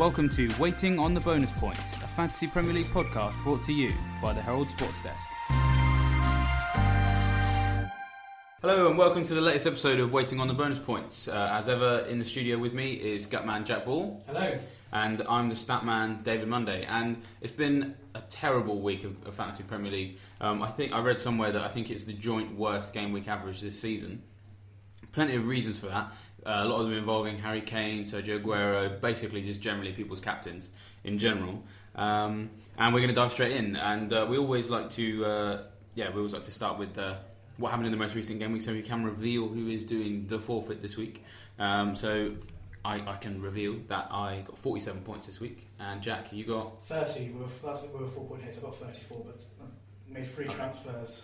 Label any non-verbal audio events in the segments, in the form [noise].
welcome to Waiting on the Bonus Points, a Fantasy Premier League podcast brought to you by the Herald Sports Desk. Hello and welcome to the latest episode of Waiting on the Bonus Points. Uh, as ever, in the studio with me is Gutman Jack Ball. Hello. And I'm the stat man, David Monday. And it's been a terrible week of, of Fantasy Premier League. Um, I think I read somewhere that I think it's the joint worst game week average this season. Plenty of reasons for that. Uh, a lot of them involving Harry Kane, Sergio Aguero, basically just generally people's captains in general. Um, and we're going to dive straight in. And uh, we always like to, uh, yeah, we always like to start with uh, what happened in the most recent game week, so we can reveal who is doing the forfeit this week. Um, so I, I, can reveal that I got 47 points this week, and Jack, you got 30. We were, that's, we were four point hits. I got 34, but made three okay. transfers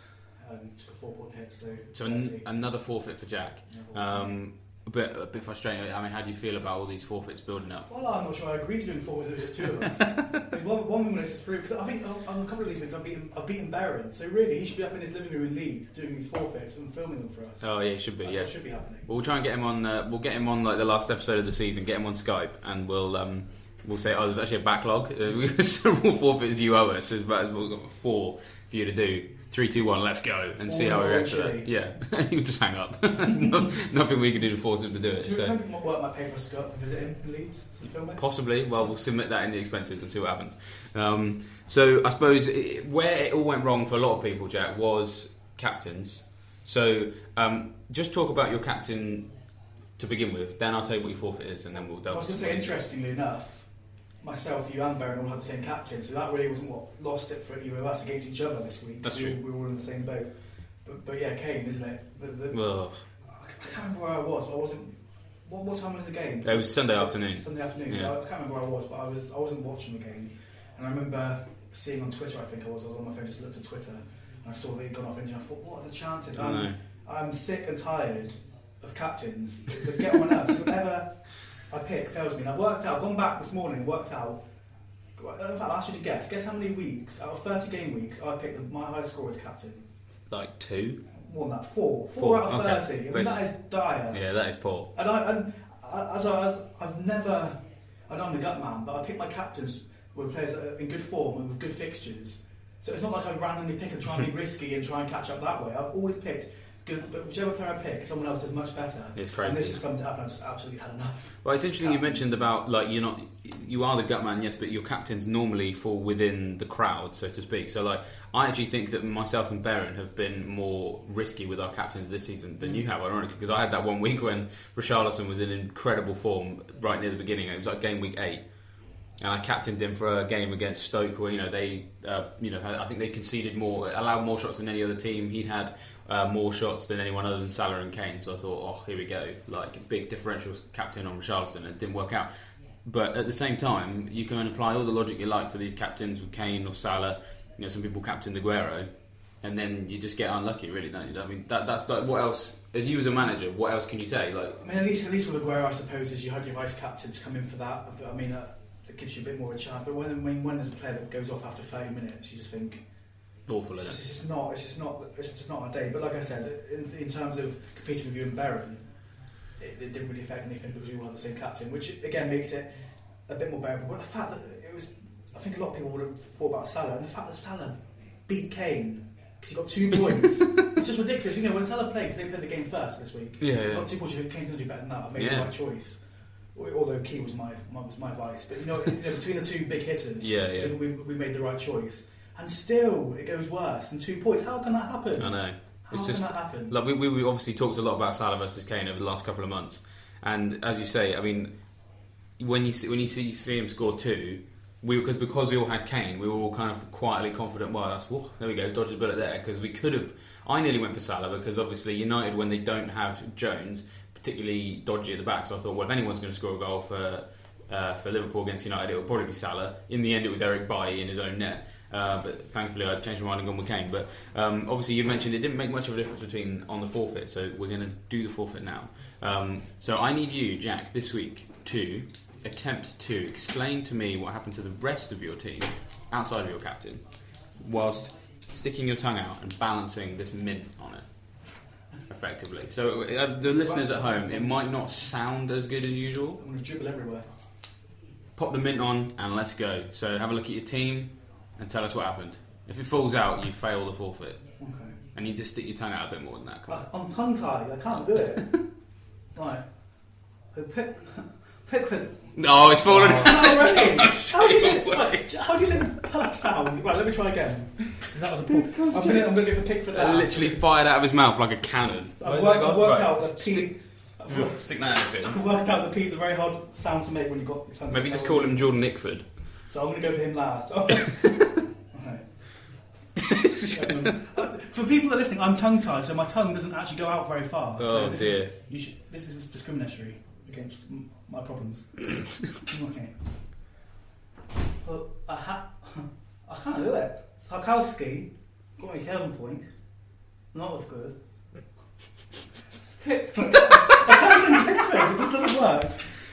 and took a four point hit. So, so an, another forfeit for Jack. Um, a bit, a bit frustrating. I mean, how do you feel about all these forfeits building up? Well, I'm not sure I agreed to doing forfeits. It was just two of us. one, one woman is just through because I think on a couple of these wins I've beaten, I've beaten Baron. So really, he should be up in his living room in Leeds doing these forfeits and filming them for us. Oh yeah, he should be. That's yeah, should be happening. Well, we'll try and get him on. Uh, we'll get him on like the last episode of the season. Get him on Skype, and we'll. Um, We'll say, oh, there's actually a backlog. [laughs] Several forfeits you owe us. we've got four for you to do three, two, one, let's go, and see how we react to that. Yeah, [laughs] you just hang up. no, [laughs] nothing we can do to force him to do it. You so. remember what might pay for and visit him in Leeds to film it? Possibly. Well, we'll submit that in the expenses and see what happens. Um, so I suppose it, where it all went wrong for a lot of people, Jack, was captains. So um, just talk about your captain to begin with. Then I'll tell you what your forfeit is, and then we'll delve. I was going to say, interestingly enough, myself, you, and Baron all had the same captain, so that really wasn't what lost it for either of us against each other this week. That's we, true. We were all in the same boat. But, but yeah, Kane, isn't it? The, the, I can't remember where I was. but I wasn't. What, what time was the game? It was Sunday afternoon. Sunday afternoon. Yeah. So I can't remember where I was, but I was. I wasn't watching the game, and I remember seeing on Twitter. I think I was. I was on my phone, just looked at Twitter, and I saw that he'd gone off injured. I thought, what are the chances? I'm, I'm sick and tired of captains get on my nerves. Whoever I pick fails me. And I've worked out. I've gone back this morning, worked out in fact, I'll ask you to guess. Guess how many weeks out of 30 game weeks I picked my highest score as captain? Like two? More than that, four. Four, four out of okay. 30. I mean, that is dire. Yeah, that is poor. And, I, and as, I, as I've never, I know I'm the gut man, but I pick my captains with players that are in good form and with good fixtures. So it's not like I randomly pick and try and be [laughs] risky and try and catch up that way. I've always picked good, but whichever player I pick, someone else does much better. It's crazy. And this just summed it up, and I just absolutely had enough. [laughs] Well, it's interesting you mentioned about like you're not, you are the gut man, yes, but your captains normally fall within the crowd, so to speak. So like, I actually think that myself and Baron have been more risky with our captains this season than mm. you have, ironically, because I had that one week when Richarlison was in incredible form right near the beginning. It was like game week eight and I captained him for a game against Stoke, where you know they, uh, you know, I think they conceded more, allowed more shots than any other team. He'd had uh, more shots than anyone other than Salah and Kane. So I thought, oh, here we go, like a big differential captain on Richarlison, and it didn't work out. But at the same time, you can apply all the logic you like to these captains with Kane or Salah. You know, some people captain Aguero, and then you just get unlucky, really, don't you? I mean, that, that's like what else? As you as a manager, what else can you say? Like, I mean, at least at least with Aguero, I suppose, is you had your vice captains come in for that. I mean, uh, it gives you a bit more of a chance. But when when, when there's a player that goes off after 30 minutes, you just think awful. It's, it's just not. It's just not. It's just not our day. But like I said, in, in terms of competing with you and Baron, it, it, didn't really affect anything because we had the same captain, which again makes it a bit more bearable. But the fact that it was, I think a lot of people would have thought about Salah, and the fact that Salah beat Kane because he got two points. [laughs] it's just ridiculous. You know, when Salah played, because they played the game first this week. Yeah, yeah. Got two points. You Kane's going to do better than that. I made yeah. the right choice. Although Key was my, my was my vice, but you know, you know between the two big hitters, yeah, yeah. we, we made the right choice and still it goes worse than two points. How can that happen? I know. How it's can just, that happen? Like we, we, we obviously talked a lot about Salah versus Kane over the last couple of months, and as you say, I mean, when you see, when you see, see him score two, we because because we all had Kane, we were all kind of quietly confident. Well, that's whoa, there we go, dodged a bullet there because we could have. I nearly went for Salah because obviously United when they don't have Jones, particularly dodgy at the back. So I thought, well, if anyone's going to score a goal for uh, for Liverpool against United, it will probably be Salah. In the end, it was Eric Bailly in his own net. Uh, but thankfully, I changed my mind and gone with Kane. But um, obviously, you mentioned it didn't make much of a difference between on the forfeit, so we're going to do the forfeit now. Um, so I need you, Jack, this week to attempt to explain to me what happened to the rest of your team outside of your captain, whilst sticking your tongue out and balancing this mint on it effectively. So uh, the listeners at home, it might not sound as good as usual. I'm going to dribble everywhere. pop the mint on, and let's go. So have a look at your team and tell us what happened. If it falls out, you fail the forfeit, Okay. and you just stick your tongue out a bit more than that. I, I'm tongue tied. I can't do it. [laughs] right. So pick, [laughs] Pickford. Oh, it's fallen. Oh, really? [laughs] How do you say? It's fallen. Right, how do you say the puck sound? Right, let me try again. That was a pause. I'm gonna, I'm gonna for Pickford. I last. literally fired out of his mouth like a cannon. I've worked, I've worked Right, out that P. stick- I've Stick that out a bit. I've worked out the P's a very hard sound to make when you've got your. Maybe just call him Jordan Nickford. So I'm going to go for him last. [laughs] For people that are listening, I'm tongue tied, so my tongue doesn't actually go out very far. so Oh this dear. Is, you should, this is discriminatory against m- my problems. [laughs] okay. Well, I, ha- [laughs] I can't do it. Tarkowski got me seven point. Not as good. Pickford. I can't say Pickford. It just doesn't work.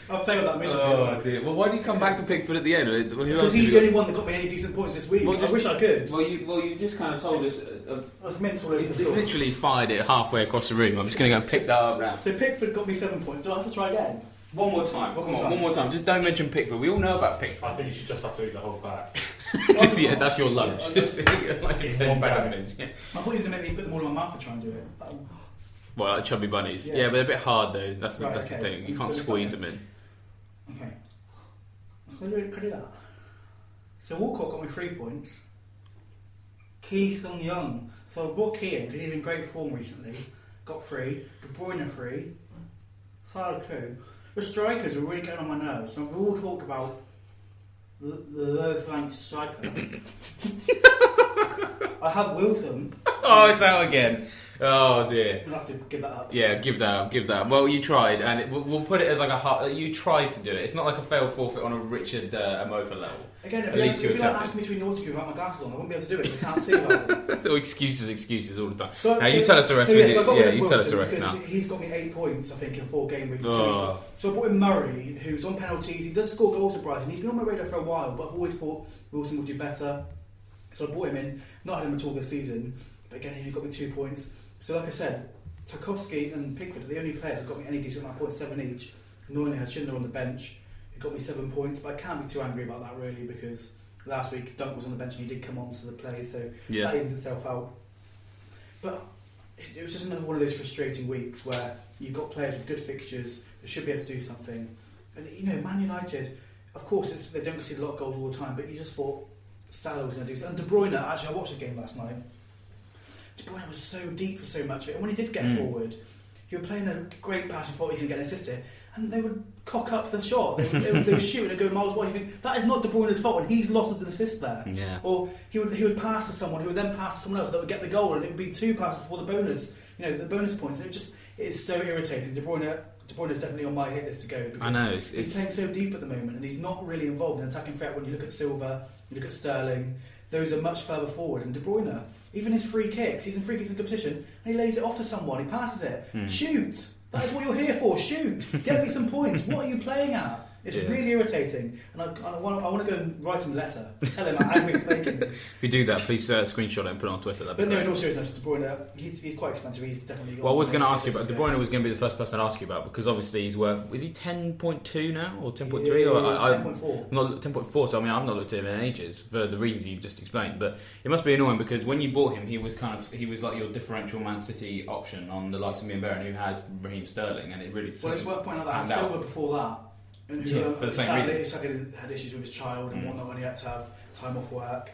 I've failed that miserably. Oh dear. Well, why do you come back to Pickford at the end? Because he's the you only one that got me any decent points this week. Well, just- I wish I could. Well, you well you just kind of told us. Uh, I mental over the you floor. literally fired it halfway across the room. I'm just going to go and pick that up now. So Pickford got me seven points. Do I have to try again? One more time. One Come more on, time. one more time. Just don't mention Pickford. We all know about Pickford. I think you should just have to eat the whole pack. [laughs] Just- yeah, that's your lunch. Yeah, Just like a In ten one bag of Yeah. I thought you were going to make me put them all in my mouth to try and do it. Well, like chubby bunnies. Yeah. Yeah. but they're a bit hard though. That's the, Right, that's okay. the thing. You Can can't squeeze this them in. Okay. Can I do, can I do that? So Walcott got me three points. Keith Sung Young. So I brought Key in because he's in great form recently. Got three. De Bruyne three. Salah two. The strikers are really getting on my nerves. So we all talked about the, the low flank striker. [laughs] I have Wilson. Oh, it's out again. Oh dear. I'll have to give that up. Yeah, give that up, give that up. Well, you tried, and it, we'll, we'll put it as like a hard, you tried to do it. It's not like a failed forfeit on a Richard uh, Amofa level. Again, At least you be like attempted. asking me to an autocue without my glasses on. I wouldn't be able to do it. I can't see [laughs] excuses, excuses all the time. So, Now, you tell us the rest So, yeah, so Yeah, you tell us the rest now. He's got me eight points, I think, in four game weeks. Oh. So I brought in Murray, who's on penalties. He does score goals at Brighton. He's been on my radar for a while, but I've always thought Wilson would do better. So I brought him in. Not had him at all this season, but again, he got me two points. So, like I said, Tarkowski and Pickford are the only players that got me any decent amount of points, seven each. Normally, had Schindler on the bench, who got me seven points, but I can't be too angry about that really because last week Dunk was on the bench and he did come on to the play, so that Yeah. evens itself out. But it, it was just another one of those frustrating weeks where you've got players with good fixtures that should be able to do something. And you know, Man United, of course, it's, they don't concede a lot of goals all the time, but you just thought Salah was going to do something. And De Bruyne, actually, I watched the game last night. De Bruyne was so deep for so much of it, and when he did get Mm. forward, he was playing a great pass and thought he was going to get an assist here, and they would cock up the shot. They, would- they, they would [laughs] shoot and go miles wide. You think that is not De Bruyne's fault, and he's lost an assist there. Yeah. Or he would he would pass to someone who would then pass to someone else that would get the goal, and it would be two passes for the bonus. You know, the bonus points. And it just it is so irritating. De Bruyne, De Bruyne is definitely on my hit list to go. Because I know. It's, He's it's playing so deep at the moment, and he's not really involved in attacking threat. When you look at Silva, you look at Sterling, those are much further forward. And De Bruyne, even his free kicks, he's in free kicks in competition, and he lays it off to someone. He passes it. Hmm. Shoot! That is what you're here for. Shoot! Get me some points. What are you playing at? It's Yeah. really irritating, and I, I, want, I want to go and write him a letter, tell him how angry [laughs] if you do that, please uh, screenshot it and put it on Twitter. That'd be But no, in all seriousness, De Bruyne, he's, he's quite expensive. He's definitely. Well, I was going to ask you about De. Bruyne. Was going to be the first person to ask you about because obviously he's worth. Is he ten point two now or ten point three? Or I, I, 10.4. not ten point four. So I mean, I've not looked at him in ages for the reasons you've just explained. But it must be annoying because when you bought him, he was kind of he was like your differential Man City option on the likes of me and Baron, who had Raheem Sterling, and it really. Well, it's worth pointing out that I had Panned. Silva before that. And Yeah, for the same sadly, reason. He had issues with his child and Mm. whatnot, and he had to have time off work.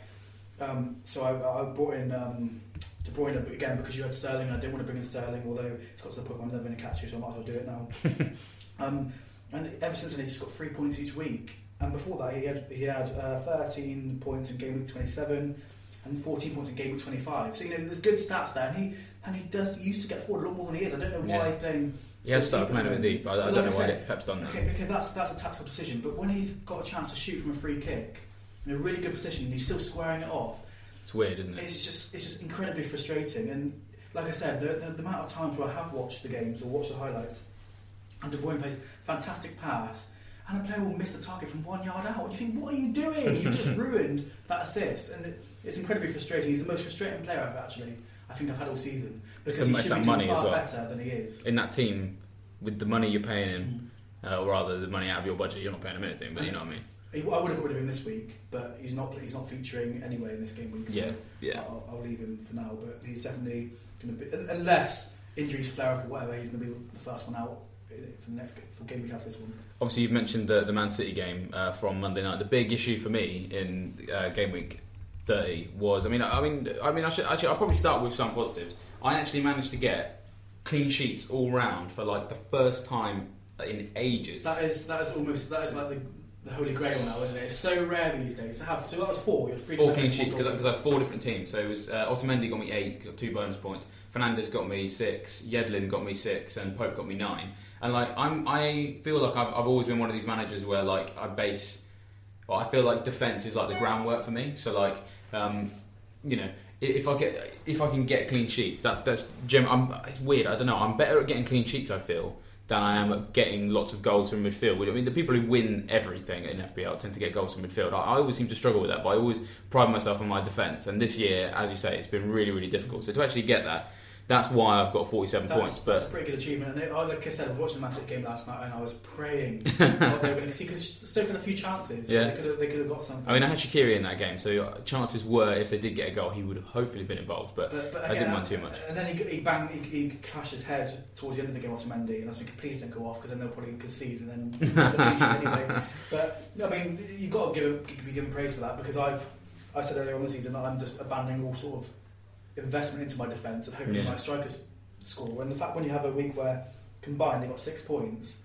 Um, so I, I brought in um, De Bruyne, but again, because you had Sterling, and I didn't want to bring in Sterling, although it's got to the point where I'm never going to catch you, so I might as well do it now. [laughs] um, and ever since then, he's just got three points each week. And before that, he had he had uh, 13 points in game week 27 and 14 points in game week 25. So you know, there's good stats there, and he and he does he used to get forward a lot more than he is. I don't know why Yeah. he's playing. He has so started playing a the bit deep. I, I don't like know why said, Pep's done that. Okay, okay, that's that's a tactical decision. But when he's got a chance to shoot from a free kick in a really good position, and he's still squaring it off, It's weird, isn't it? it's just it's just incredibly frustrating. And like I said, the, the, the amount of times where I have watched the games or watched the highlights, and De Bruyne plays fantastic pass, and a player will miss the target from one yard out. And you think, what are you doing? You've just [laughs] ruined that assist, and it, it's incredibly frustrating. He's the most frustrating player I've actually I think I've had all season because he should be money far as well. better than he is. In that team, with the money you're paying him, uh, or rather the money out of your budget, you're not paying him anything. But you know what I mean. I would have got rid of him this week, but he's not. He's not featuring anyway in this game week. So Yeah, yeah. I'll, I'll leave him for now. But he's definitely going to be, unless injuries flare up or whatever, he's going to be the first one out for the next for game week after this one. Obviously, you've mentioned the, the Man City game uh, from Monday night. The big issue for me in uh, game week 30 was, I mean, I mean, I mean, I should actually, I'll probably start with some positives. I actually managed to get clean sheets all round for like the first time in ages. That is that is almost that is like the, the holy grail now, isn't it? It's so rare these days to have. So that was four. You had three Four clean sheets one because I have four different teams. So it was uh, Otamendi got me eight, got two bonus points. Fernandez got me six. Yedlin got me six, and Pope got me nine. And like I'm, I feel like I've, I've always been one of these managers where like I base, well, I feel like defense is like the groundwork for me. So like, um, you know, if I get if I can get clean sheets, that's that's gem. I'm, it's weird. I don't know. I'm better at getting clean sheets. I feel than I am at getting lots of goals from midfield. I mean, the people who win everything in FPL tend to get goals from midfield. I, I always seem to struggle with that, but I always pride myself on my defence. And this year, as you say, it's been really, really difficult. So to actually get that, that's why I've got 47 That's, points. that's a pretty good achievement. And it, I- like I said, I watched the City game last night, and I was praying [laughs] what they were going to see because Stoke had a few chances. Yeah. they could have they could have got something. I mean, I had Shaqiri in that game, so chances were if they did get a goal, he would have hopefully been involved. But but, but I didn't mind too much. And then he, he banged, he, he clashed his head towards the end of the game onto Mendy, and I was thinking, please don't go off because then they'll probably concede and then [laughs] anyway. But I mean, you've got to give be given praise for that because I've I said earlier on the season that I'm just abandoning all sort of investment into my defence and hoping Yeah. my strikers score. And the fact when you have a week where combined they got six points.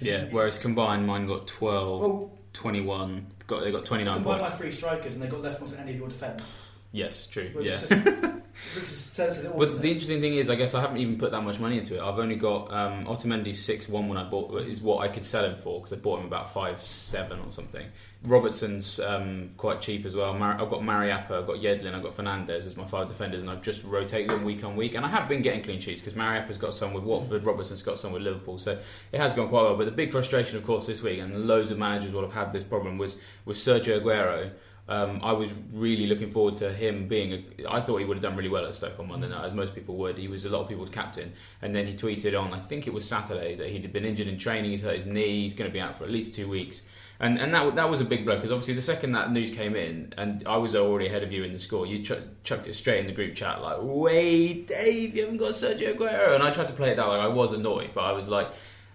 yeah, whereas it's- combined, mine got 12, well, 21, got, they got 29 combine points. my three strikers and they got less points than any of your defence. Yes, true. Which yeah. is just, [laughs] this says it all. But the it? interesting thing is, I guess I haven't even put that much money into it. I've only got um, Otamendi six one when I bought is what I could sell him for because I bought him about five seven or something. Robertson's um, quite cheap as well. Mar- I've got Mariappa, I've got Yedlin, I've got Fernandez as my five defenders, and I've just rotated them week on week. And I have been getting clean sheets because Mariappa's got some with Watford, Robertson's got some with Liverpool, so it has gone quite well. But the big frustration, of course, this week, and loads of managers will have had this problem, was was Sergio Aguero. Um, I was really looking forward to him being. A, I thought he would have done really well at Stoke on Monday night, as most people would. He was a lot of people's captain, and then he tweeted on, I think it was Saturday, that he'd been injured in training. He's hurt his knee. He's going to be out for at least two weeks, and and that that was a big blow because obviously the second that news came in, and I was already ahead of you in the score, you ch- chucked it straight in the group chat like, "Wait, Dave, you haven't got Sergio Aguero," and I tried to play it down like I was annoyed, but I was like,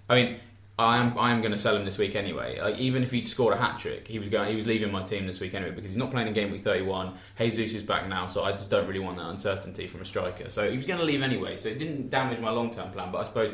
I mean. I am I am going to sell him this week anyway. Like even if he'd scored a hat trick, he was going he was leaving my team this week anyway because he's not playing in game week 31. Jesus is back now, so I just don't really want that uncertainty from a striker. So he was going to leave anyway, so it didn't damage my long term plan. But I suppose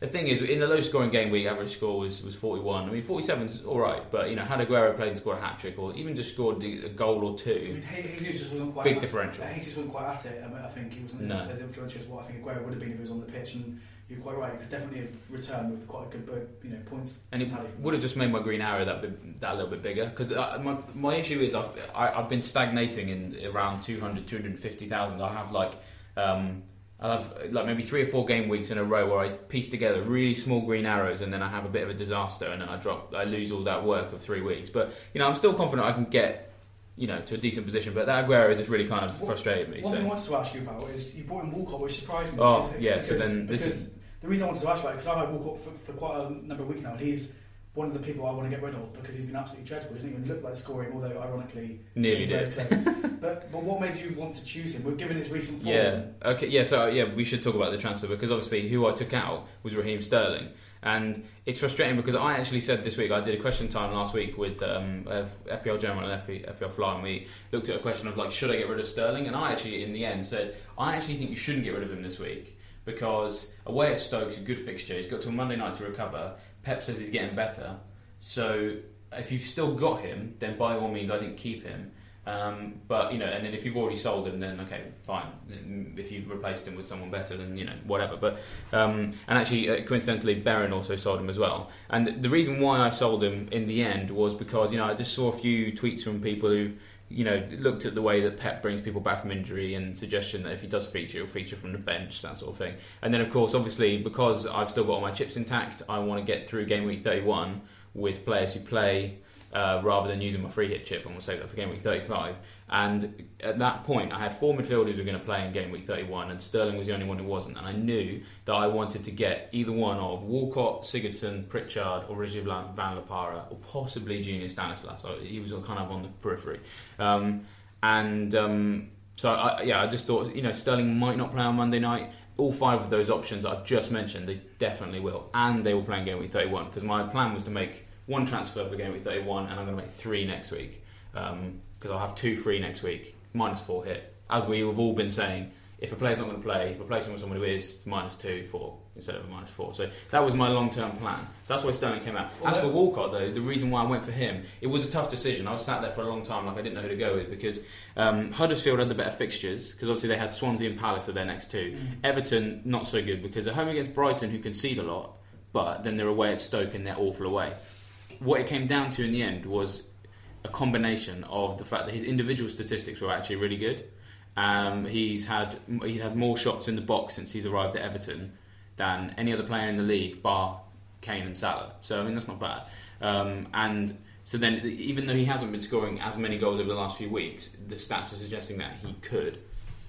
the thing is, in the low scoring game week, average score was, was 41. I mean, 47 is all right, but you know, had Aguero played and scored a hat trick, or even just scored a goal or I two, mean, Jesus just wasn't quite big at- differential. Jesus wasn't quite at it. I, mean, I think he wasn't No. as, as influential as what I think Aguero would have been if he was on the pitch. And you're quite right. You could definitely have returned with quite a good, you know, points. And it tally. would have just made my green arrow that bit, that little bit bigger because my, my issue is I've I, I've been stagnating in around 200 250,000 I have like um, I have like maybe three or four game weeks in a row where I piece together really small green arrows and then I have a bit of a disaster and then I drop I lose all that work of three weeks but you know I'm still confident I can get you know to a decent position but that Aguero just really kind of frustrated me One thing I wanted to ask you about is you brought in Walcott, which surprised me. Oh, because- yeah, so then this because is- the reason I wanted to ask about because I've had Walcott for, for quite a number of weeks now, and he's one of the people I want to get rid of because he's been absolutely dreadful. He doesn't even look like scoring, although ironically nearly did [laughs] but but what made you want to choose him? We're given his recent form. Yeah. Okay. Yeah. So yeah, we should talk about the transfer because obviously who I took out was Raheem Sterling, and it's frustrating because I actually said this week I did a question time last week with um, FPL General and FP, FPL Fly, and we looked at a question of like should I get rid of Sterling, and I actually in the end said I actually think you shouldn't get rid of him this week because away at Stoke's a good fixture. He's got till Monday night to recover. Pep says he's getting better, so if you've still got him, then by all means I think keep him. Um, but you know, and then if you've already sold him, then okay, fine. If you've replaced him with someone better, then you know whatever. But um, and actually, uh, coincidentally, Barron also sold him as well. And the reason why I sold him in the end was because you know I just saw a few tweets from people who you know looked at the way that Pep brings people back from injury and suggestion that if he does feature, he'll feature from the bench, that sort of thing. And then of course, obviously, because I've still got all my chips intact, I want to get through game week thirty-one with players who play uh, rather than using my free hit chip, and we'll save that for game week 35. And at that point, I had four midfielders who were going to play in game week 31, and Sterling was the only one who wasn't. And I knew that I wanted to get either one of Walcott, Sigurdsson, Pritchard, or Rajiv Van La Parra, or possibly Junior Stanislas. He was kind of on the periphery. Um, and um, so, I, yeah, I just thought, you know, Sterling might not play on Monday night all five of those options I've just mentioned, they definitely will, and they will play in game week 31 because my plan was to make one transfer for game week 31, and I'm going to make three next week because um, I'll have two free next week, minus four hit. As we have all been saying, if a player's not going to play, replace him with someone who is minus two, four instead of a minus four. So that was my long term plan. So that's why Sterling came out. As for Walcott, though, the reason why I went for him, it was a tough decision. I was sat there for a long time, like I didn't know who to go with because um, Huddersfield had the better fixtures because obviously they had Swansea and Palace are their next two. Mm. Everton not so good because they're home against Brighton, who concede a lot, but then they're away at Stoke and they're awful away what it came down to in the end was a combination of the fact that his individual statistics were actually really good. Um, he's had he had more shots in the box since he's arrived at Everton than any other player in the league, bar Kane and Salah. So I mean that's not bad. Um, and so then, even though he hasn't been scoring as many goals over the last few weeks, the stats are suggesting that he could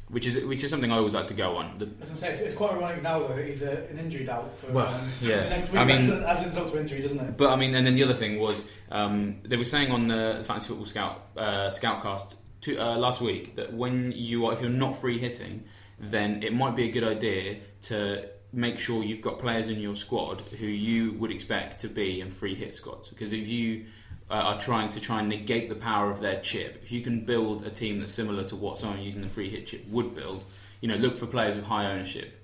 which is which is something I always like to go on. The, As I'm saying, it's, it's quite ironic now though that he's a, an injury doubt for well, um, [laughs] yeah. [laughs] next week. I mean, as insult to injury, doesn't it? But I mean, and then the other thing was um, they were saying on the Fantasy Football Scout uh, Scoutcast to, uh, last week that when you are if you're not free hitting, then it might be a good idea to make sure you've got players in your squad who you would expect to be in free hit squads because if you uh, are trying to try and negate the power of their chip. If you can build a team that's similar to what someone using the free hit chip would build, you know, look for players with high ownership.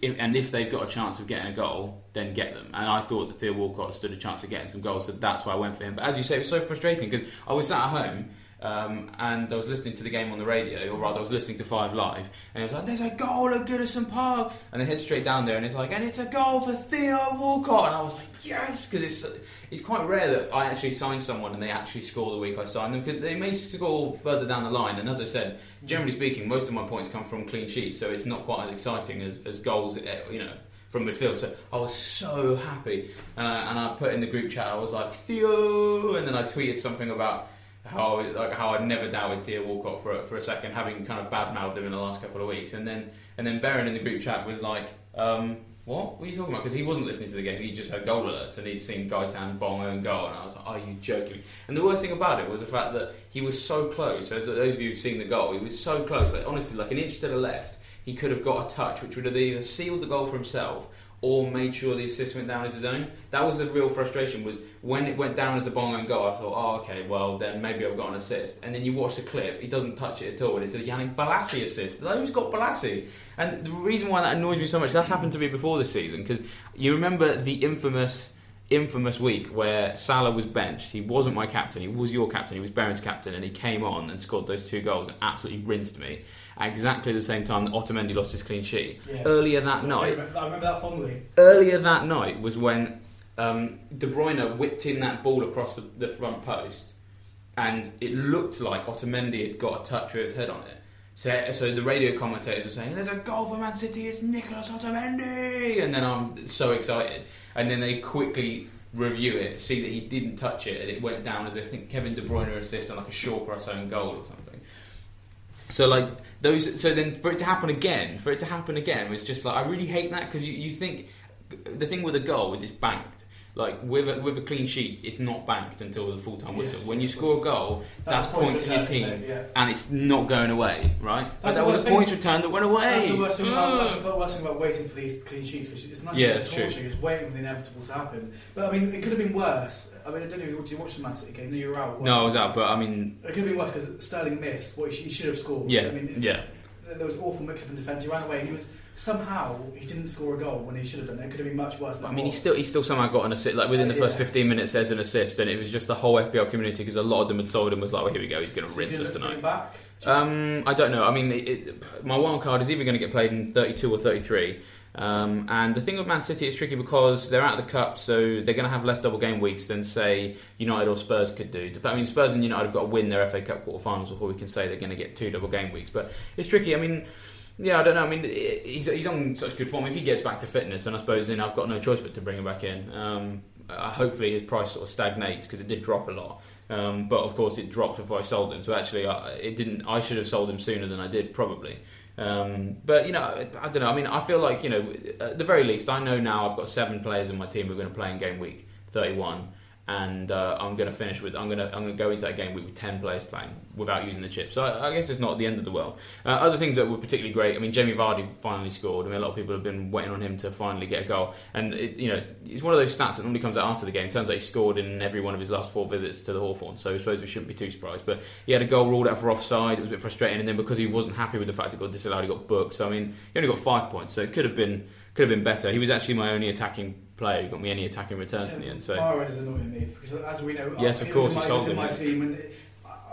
If, and if they've got a chance of getting a goal, then get them. And I thought that Theo Walcott stood a chance of getting some goals, so that's why I went for him. But as you say, it was so frustrating because I was sat at home um, and I was listening to the game on the radio, or rather, I was listening to Five Live, and it was like, "There's a goal at Goodison Park," and I head straight down there, and it's like, "And it's a goal for Theo Walcott," and I was like, "Yes," because it's it's quite rare that I actually sign someone and they actually score the week I sign them, because they may score further down the line. And as I said, generally speaking, most of my points come from clean sheets, so it's not quite as exciting as, as goals, eh, you know from midfield. So I was so happy, and I, and I put in the group chat. I was like Theo, and then I tweeted something about how like how I'd never doubted Theo Walcott for for a second, having kind of badmouthed him in the last couple of weeks, and then and then Baron in the group chat was like, um, "What? What are you talking about?" Because he wasn't listening to the game; he just had goal alerts, and he'd seen Gaëtan Bong and goal, and I was like, "Are you joking?" And the worst thing about it was the fact that he was so close. As those of you who've seen the goal, he was so close. Like honestly, like an inch to the left, he could have got a touch, which would have either sealed the goal for himself or made sure the assist went down as his own. That was the real frustration. Was when it went down as the Bong and goal. I thought, oh, okay, well then maybe I've got an assist. And then you watch the clip, he doesn't touch it at all, and it's a Yannick Bolasie assist. Who's got Bolasie? And the reason why that annoys me so much, that's happened to me before this season because you remember the infamous. Infamous week where Salah was benched. He wasn't my captain. He was your captain. He was Baron's captain, and he came on and scored those two goals and absolutely rinsed me at exactly the same time that Otamendi lost his clean sheet. Yeah. Earlier that I night, remember, I remember that fondly. Earlier that night was when um, De Bruyne whipped in that ball across the, the, front post, and it looked like Otamendi had got a touch with his head on it. So, so the radio commentators were saying, "There's a goal for Man City. It's Nicolas Otamendi," and then I'm so excited, and then they quickly review it, see that he didn't touch it, and it went down as I think Kevin De Bruyne assist on like a short cross own goal or something. So like those, so then for it to happen again, for it to happen again was just like I really hate that because you, you think the thing with a goal is it's banked. Like with a, with a clean sheet, it's not banked until the full time whistle. Yes, when you score a goal, that's, that's points in your team, yeah. and it's not going away, right? That's that was a points return that went away. That's the worst thing, about, that's the worst thing about waiting for these clean sheets. Which it's not yeah, just torture, it's waiting for the inevitable to happen. But I mean, it could have been worse. I mean, I don't know if you watched the Man City game. No, you were out. No, I was out, but I mean, it could have been worse because Sterling missed what he should have scored. Yeah, I mean, yeah. There was awful mix up in defence. He ran away and he was somehow he didn't score a goal when he should have done it. Could have been much worse. Than I mean, he still he still somehow got an assist. Like within the first yeah. fifteen minutes, there's an assist, and it was just the whole FPL community because a lot of them had sold him was like, well, here we go, he's going to rinse us tonight. Um, I don't know. I mean, it, it, my wild card is either going to get played in 32 or 33. Um, and the thing with Man City is tricky because they're out of the cup, so they're going to have less double game weeks than say United or Spurs could do. I mean, Spurs and United have got to win their FA Cup quarterfinals before we can say they're going to get two double game weeks. But it's tricky. I mean. Yeah, I don't know. I mean, he's, he's on such good form. If he gets back to fitness, and I suppose then I've got no choice but to bring him back in. Um, uh, hopefully his price sort of stagnates because it did drop a lot. Um, but of course, it dropped before I sold him. So actually, I, it didn't. I should have sold him sooner than I did, probably. Um, but you know, I don't know. I mean, I feel like you know, at the very least, I know now I've got seven players in my team who are going to play in game week thirty-one and uh, I'm going to finish with I'm going to I'm going to go into that game with ten players playing without using the chip. So I, I guess it's not the end of the world. Uh, other things that were particularly great. I mean, Jamie Vardy finally scored. I mean, a lot of people have been waiting on him to finally get a goal, and it, you know, it's one of those stats that normally comes out after the game. Turns out he scored in every one of his last four visits to the Hawthorn. So I suppose we shouldn't be too surprised. But he had a goal ruled out for offside. It was a bit frustrating, and then because he wasn't happy with the fact it got disallowed, he got booked. So I mean, he only got five points. So it could have been could have been better. He was actually my only attacking player who got me any attacking returns in the end. So Mahrez is annoying me because, as we know, yes, of course, he sold in my team, and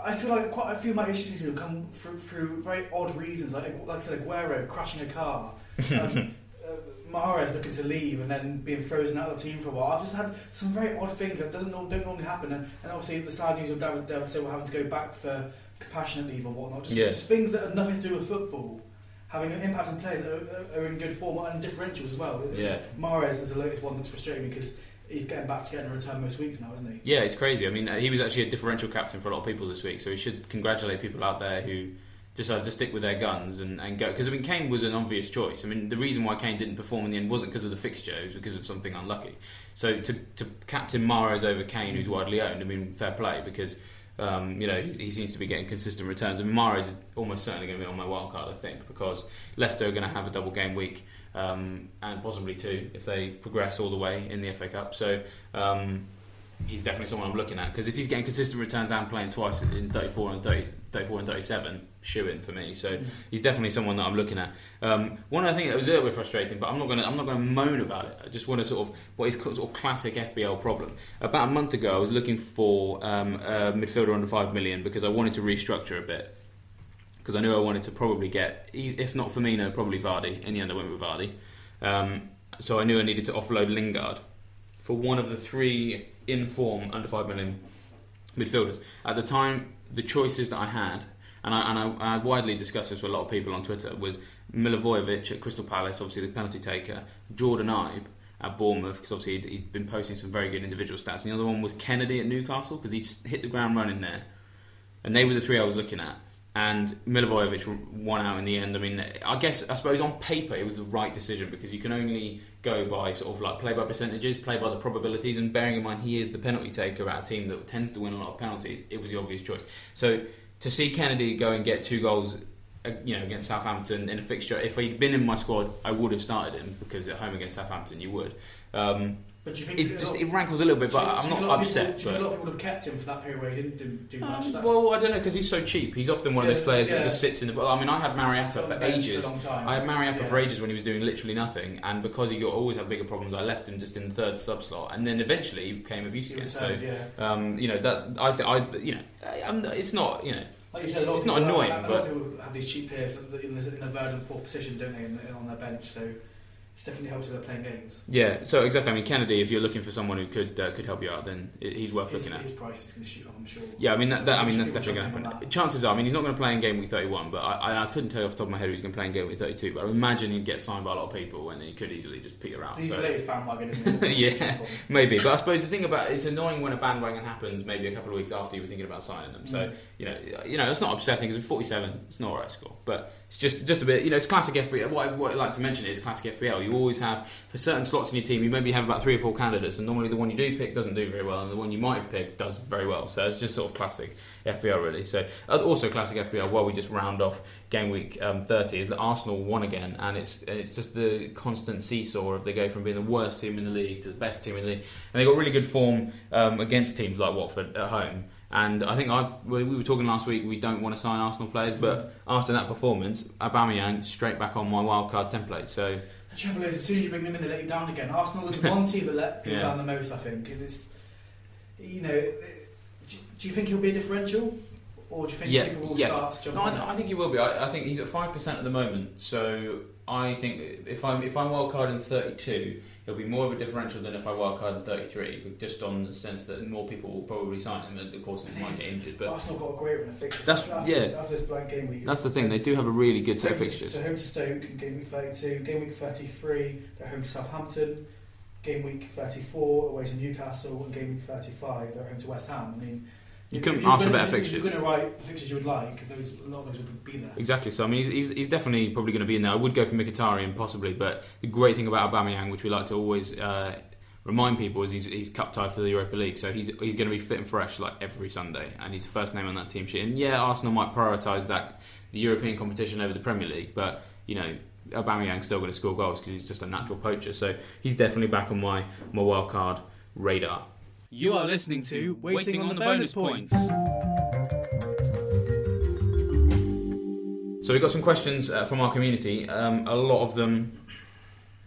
I feel like quite a few of my issues have come through, through, very odd reasons, like like I said, Aguero crashing a car. Um, [laughs] uh, Mahrez looking to leave and then being frozen out of the team for a while. I've just had some very odd things that doesn't don't normally happen, and, and obviously the sad news of David David Silva having to go back for compassionate leave or whatnot. Just, yeah. just things that have nothing to do with football having an impact on players that are, are, in good form and differentials as well. Yeah. Mahrez is the latest one that's frustrating because he's getting back to getting a return most weeks now, isn't he? Yeah, it's crazy. I mean, he was actually a differential captain for a lot of people this week, so he should congratulate people out there who decided to stick with their guns and, and go. Because, I mean, Kane was an obvious choice. I mean, the reason why Kane didn't perform in the end wasn't because of the fixture, it was because of something unlucky. So to, to captain Mahrez over Kane, who's widely owned, I mean, fair play, because um, you know, he, he, seems to be getting consistent returns. And Mahrez is almost certainly going to be on my wild card, I think, because Leicester are going to have a double game week um, and possibly two if they progress all the way in the FA Cup. So um, he's definitely someone I'm looking at because if he's getting consistent returns and playing twice in 34 and 30, 34 and 37, shoe in for me. So mm. he's definitely someone that I'm looking at. Um, one other thing that was a little bit frustrating, but I'm not going to I'm not going to moan about it. I just want to sort of what is sort of classic FPL problem. About a month ago, I was looking for um, a midfielder under five million because I wanted to restructure a bit. Because I knew I wanted to probably get, if not Firmino, probably Vardy. In the end, I went with Vardy. Um, so I knew I needed to offload Lingard for one of the three in form under five million midfielders. At the time, the choices that I had and I, and I, I, widely discussed this with a lot of people on Twitter, was Milivojevic at Crystal Palace, obviously the penalty taker, Jordan Ibe at Bournemouth, because obviously he'd, he'd, been posting some very good individual stats, and the other one was Kenedy at Newcastle, because he hit the ground running there. And they were the three I was looking at. And Milivojevic won out in the end. I mean, I guess, I suppose on paper it was the right decision because you can only go by sort of like play by percentages, play by the probabilities, and bearing in mind he is the penalty taker at a team that tends to win a lot of penalties, it was the obvious choice. So to see Kenedy go and get two goals, uh, you know, against Southampton in a fixture. If he'd been in my squad, I would have started him because at home against Southampton, you would. Um, but do you think it's just it rankles a little bit, but I'm not upset. People, do you think a lot of people have kept him for that period where he didn't do, do much? Um, well, I don't know because he's so cheap. He's often one of those players yeah. that just sits in the. Well, I mean, I had Mariappa for ages. For I had Mariappa yeah. for ages when he was doing literally nothing, and because he got, always had bigger problems, I left him just in the third sub slot, and then eventually he became a use again. So, yeah. um, you know that I, th- I, you know, I'm, it's not, you know like you said, it's not annoying, have, but people have these cheap players in the, in the third and fourth position, don't they, in the, on their bench? So it definitely helps if they're playing games. Yeah, so exactly. I mean, Kenedy, if you're looking for someone who could uh, could help you out, then he's worth his, looking at. His price is going to shoot up, I'm sure. Yeah, I mean, that, that I mean that's definitely going to happen. Chances are, I mean, he's not going to play in game week 31, but I, I, couldn't tell you off the top of my head who's going to play in game week 32. But I imagine he'd get signed by a lot of people, and he could easily just peter out. He's so. the latest bandwagon, [laughs] yeah, maybe. But I suppose the thing about it's annoying when a bandwagon happens, maybe a couple of weeks after you were thinking about signing them. So. Mm you know, you know, it's not upsetting because 47, it's not a right score, but it's just just a bit. You know, it's classic FPL. What I, what I like to mention is classic FPL. You always have for certain slots in your team, you maybe have about three or four candidates, and normally the one you do pick doesn't do very well, and the one you might have picked does very well. So it's just sort of classic FPL, really. So uh, also classic FPL. While we just round off game week um, 30, is that Arsenal won again, and it's it's just the constant seesaw of they go from being the worst team in the league to the best team in the league, and they got really good form um, against teams like Watford at home. And I think I we were talking last week. We don't want to sign Arsenal players, but after that performance, Aubameyang straight back on my wildcard template. So the trouble is, as soon as you bring them in, they let you down again. Arsenal is the one team that let people yeah. down the most. I think it's you know. Do you think he'll be a differential? Or do you think yeah, people will yes. start to jump No, I, I, think he will be. I, I think he's at five percent at the moment. So I think if I'm if I'm wildcard in thirty two, it'll be more of a differential than if I wildcard in 33, just on the sense that more people will probably sign him, and of course he might get injured. But Arsenal got a great run of fixtures. That's after yeah. This, after this blank game week. That's the thing. They do have a really good set of fixtures. So home to Stoke in game week 32, game week 33 they're home to Southampton. game week 34 away to Newcastle, and game week 35 they're home to West Ham. I mean, You couldn't ask for better if You're going to write fixtures you would like. Those a lot of those would be there. Exactly. So I mean, he's, he's, he's definitely probably going to be in there. I would go for Mkhitaryan possibly, but the great thing about Aubameyang, which we like to always uh, remind people, is he's, he's cup tied for the Europa League, so he's he's going to be fit and fresh like every Sunday, and he's the first name on that team sheet. And yeah, Arsenal might prioritise that the European competition over the Premier League, but you know. Aubameyang's still going to score goals because he's just a natural poacher, so he's definitely back on my my wild card radar. You are listening to Waiting on the Bonus Points. So we've got some questions uh, from our community. Um, a lot of them,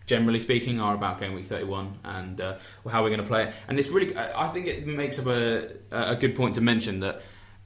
generally speaking, are about game week 31 and uh, how we're going to play it. And it's really, I think it makes up a, a good point to mention that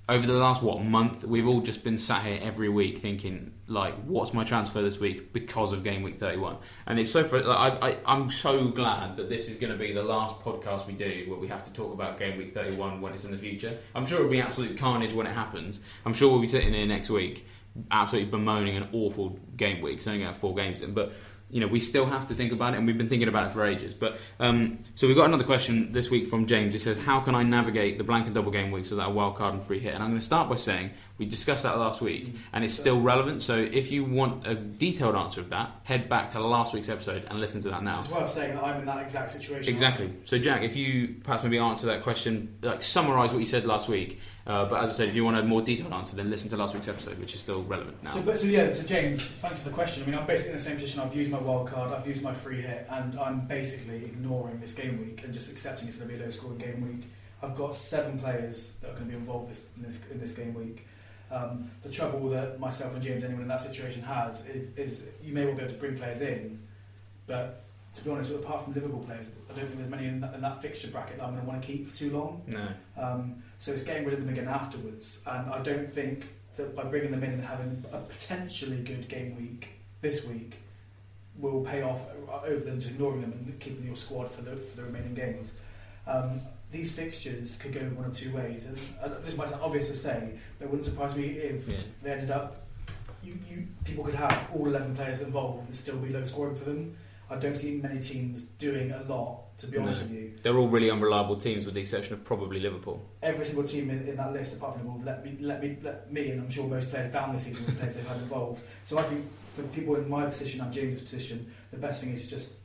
over the last what month, we've all just been sat here every week thinking like, what's my transfer this week because of game week 31. And it's so fr- like, I, I, I'm so glad that this is going to be the last podcast we do where we have to talk about game week 31 when it's in the future. I'm sure it'll be absolute carnage when it happens. I'm sure we'll be sitting here next week absolutely bemoaning an awful game week. It's only going to have four games in, but you know we still have to think about it, and we've been thinking about it for ages. But um, so we've got another question this week from James. He says, "How can I navigate the blank and double game week so that a wild card and free hit?" And I'm going to start by saying we discussed that last week, and it's still relevant. So if you want a detailed answer of that, head back to last week's episode and listen to that now. It's worth saying that I'm in that exact situation. Exactly. So, Jack, if you perhaps maybe answer that question, like summarise what you said last week. Uh, but as I said, if you want a more detailed answer, then listen to last week's episode, which is still relevant now. So, but, so yeah, so James, thanks for the question. I mean, I'm basically in the same position. I've used my wild card, I've used my free hit, and I'm basically ignoring this game week and just accepting it's going to be a low scoring game week. I've got seven players that are going to be involved this, in, this, in this game week. Um, the trouble that myself and James, anyone in that situation, has is, is you may well be able to bring players in, but to be honest, apart from Liverpool players, I don't think there's many in that, in that fixture bracket that I'm going to want to keep for too long. no. Um, so it's getting rid of them again afterwards. And I don't think that by bringing them in and having a potentially good game week this week will pay off over them just ignoring them and keeping your squad for the, for the remaining games. Um, these fixtures could go one of two ways. And uh, this might sound obvious to say, but it wouldn't surprise me if Yeah. they ended up. You, you, people could have all 11 players involved and still be low scoring for them. I don't see many teams doing a lot, to be honest No. with you. They're all really unreliable teams, with the exception of probably Liverpool. every single team in, in that list, apart from Liverpool, let me, let me, let me, and I'm sure most players down this season with players they've had involved. So I think for people in my position and James's position, the best thing is to just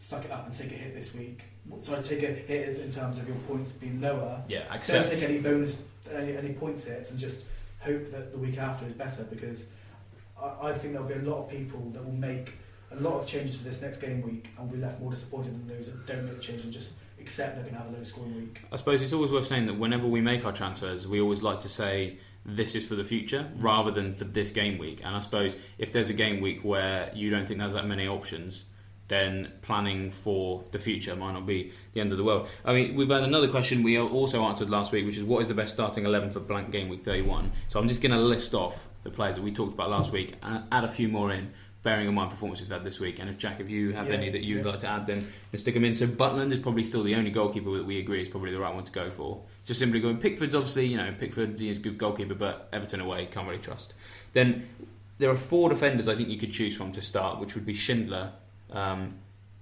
suck it up and take a hit this week. Sorry, take a hit is in terms of your points being lower. Yeah, accept. Don't take any bonus, any, any points hits, and just hope that the week after is better because I, I think there'll be a lot of people that will make a lot of changes for this next game week and we'll be left more disappointed than those that don't make the change and just accept they're going to have a low scoring week. I suppose it's always worth saying that whenever we make our transfers, we always like to say this is for the future rather than for this game week. And I suppose if there's a game week where you don't think there's that many options, then planning for the future might not be the end of the world. I mean, we've had another question we also answered last week, which is what is the best starting 11 for blank game week 31? So I'm just going to list off the players that we talked about last week and add a few more in. Bearing in mind performance we've had this week, and if Jack, if you have Yeah, any that you'd yeah. like to add, then then stick them in. So Butland is probably still the only goalkeeper that we agree is probably the right one to go for. Just simply going. Pickford's obviously, you know, Pickford is a good goalkeeper, but Everton away can't really trust. Then there are four defenders I think you could choose from to start, which would be Schindler. Um,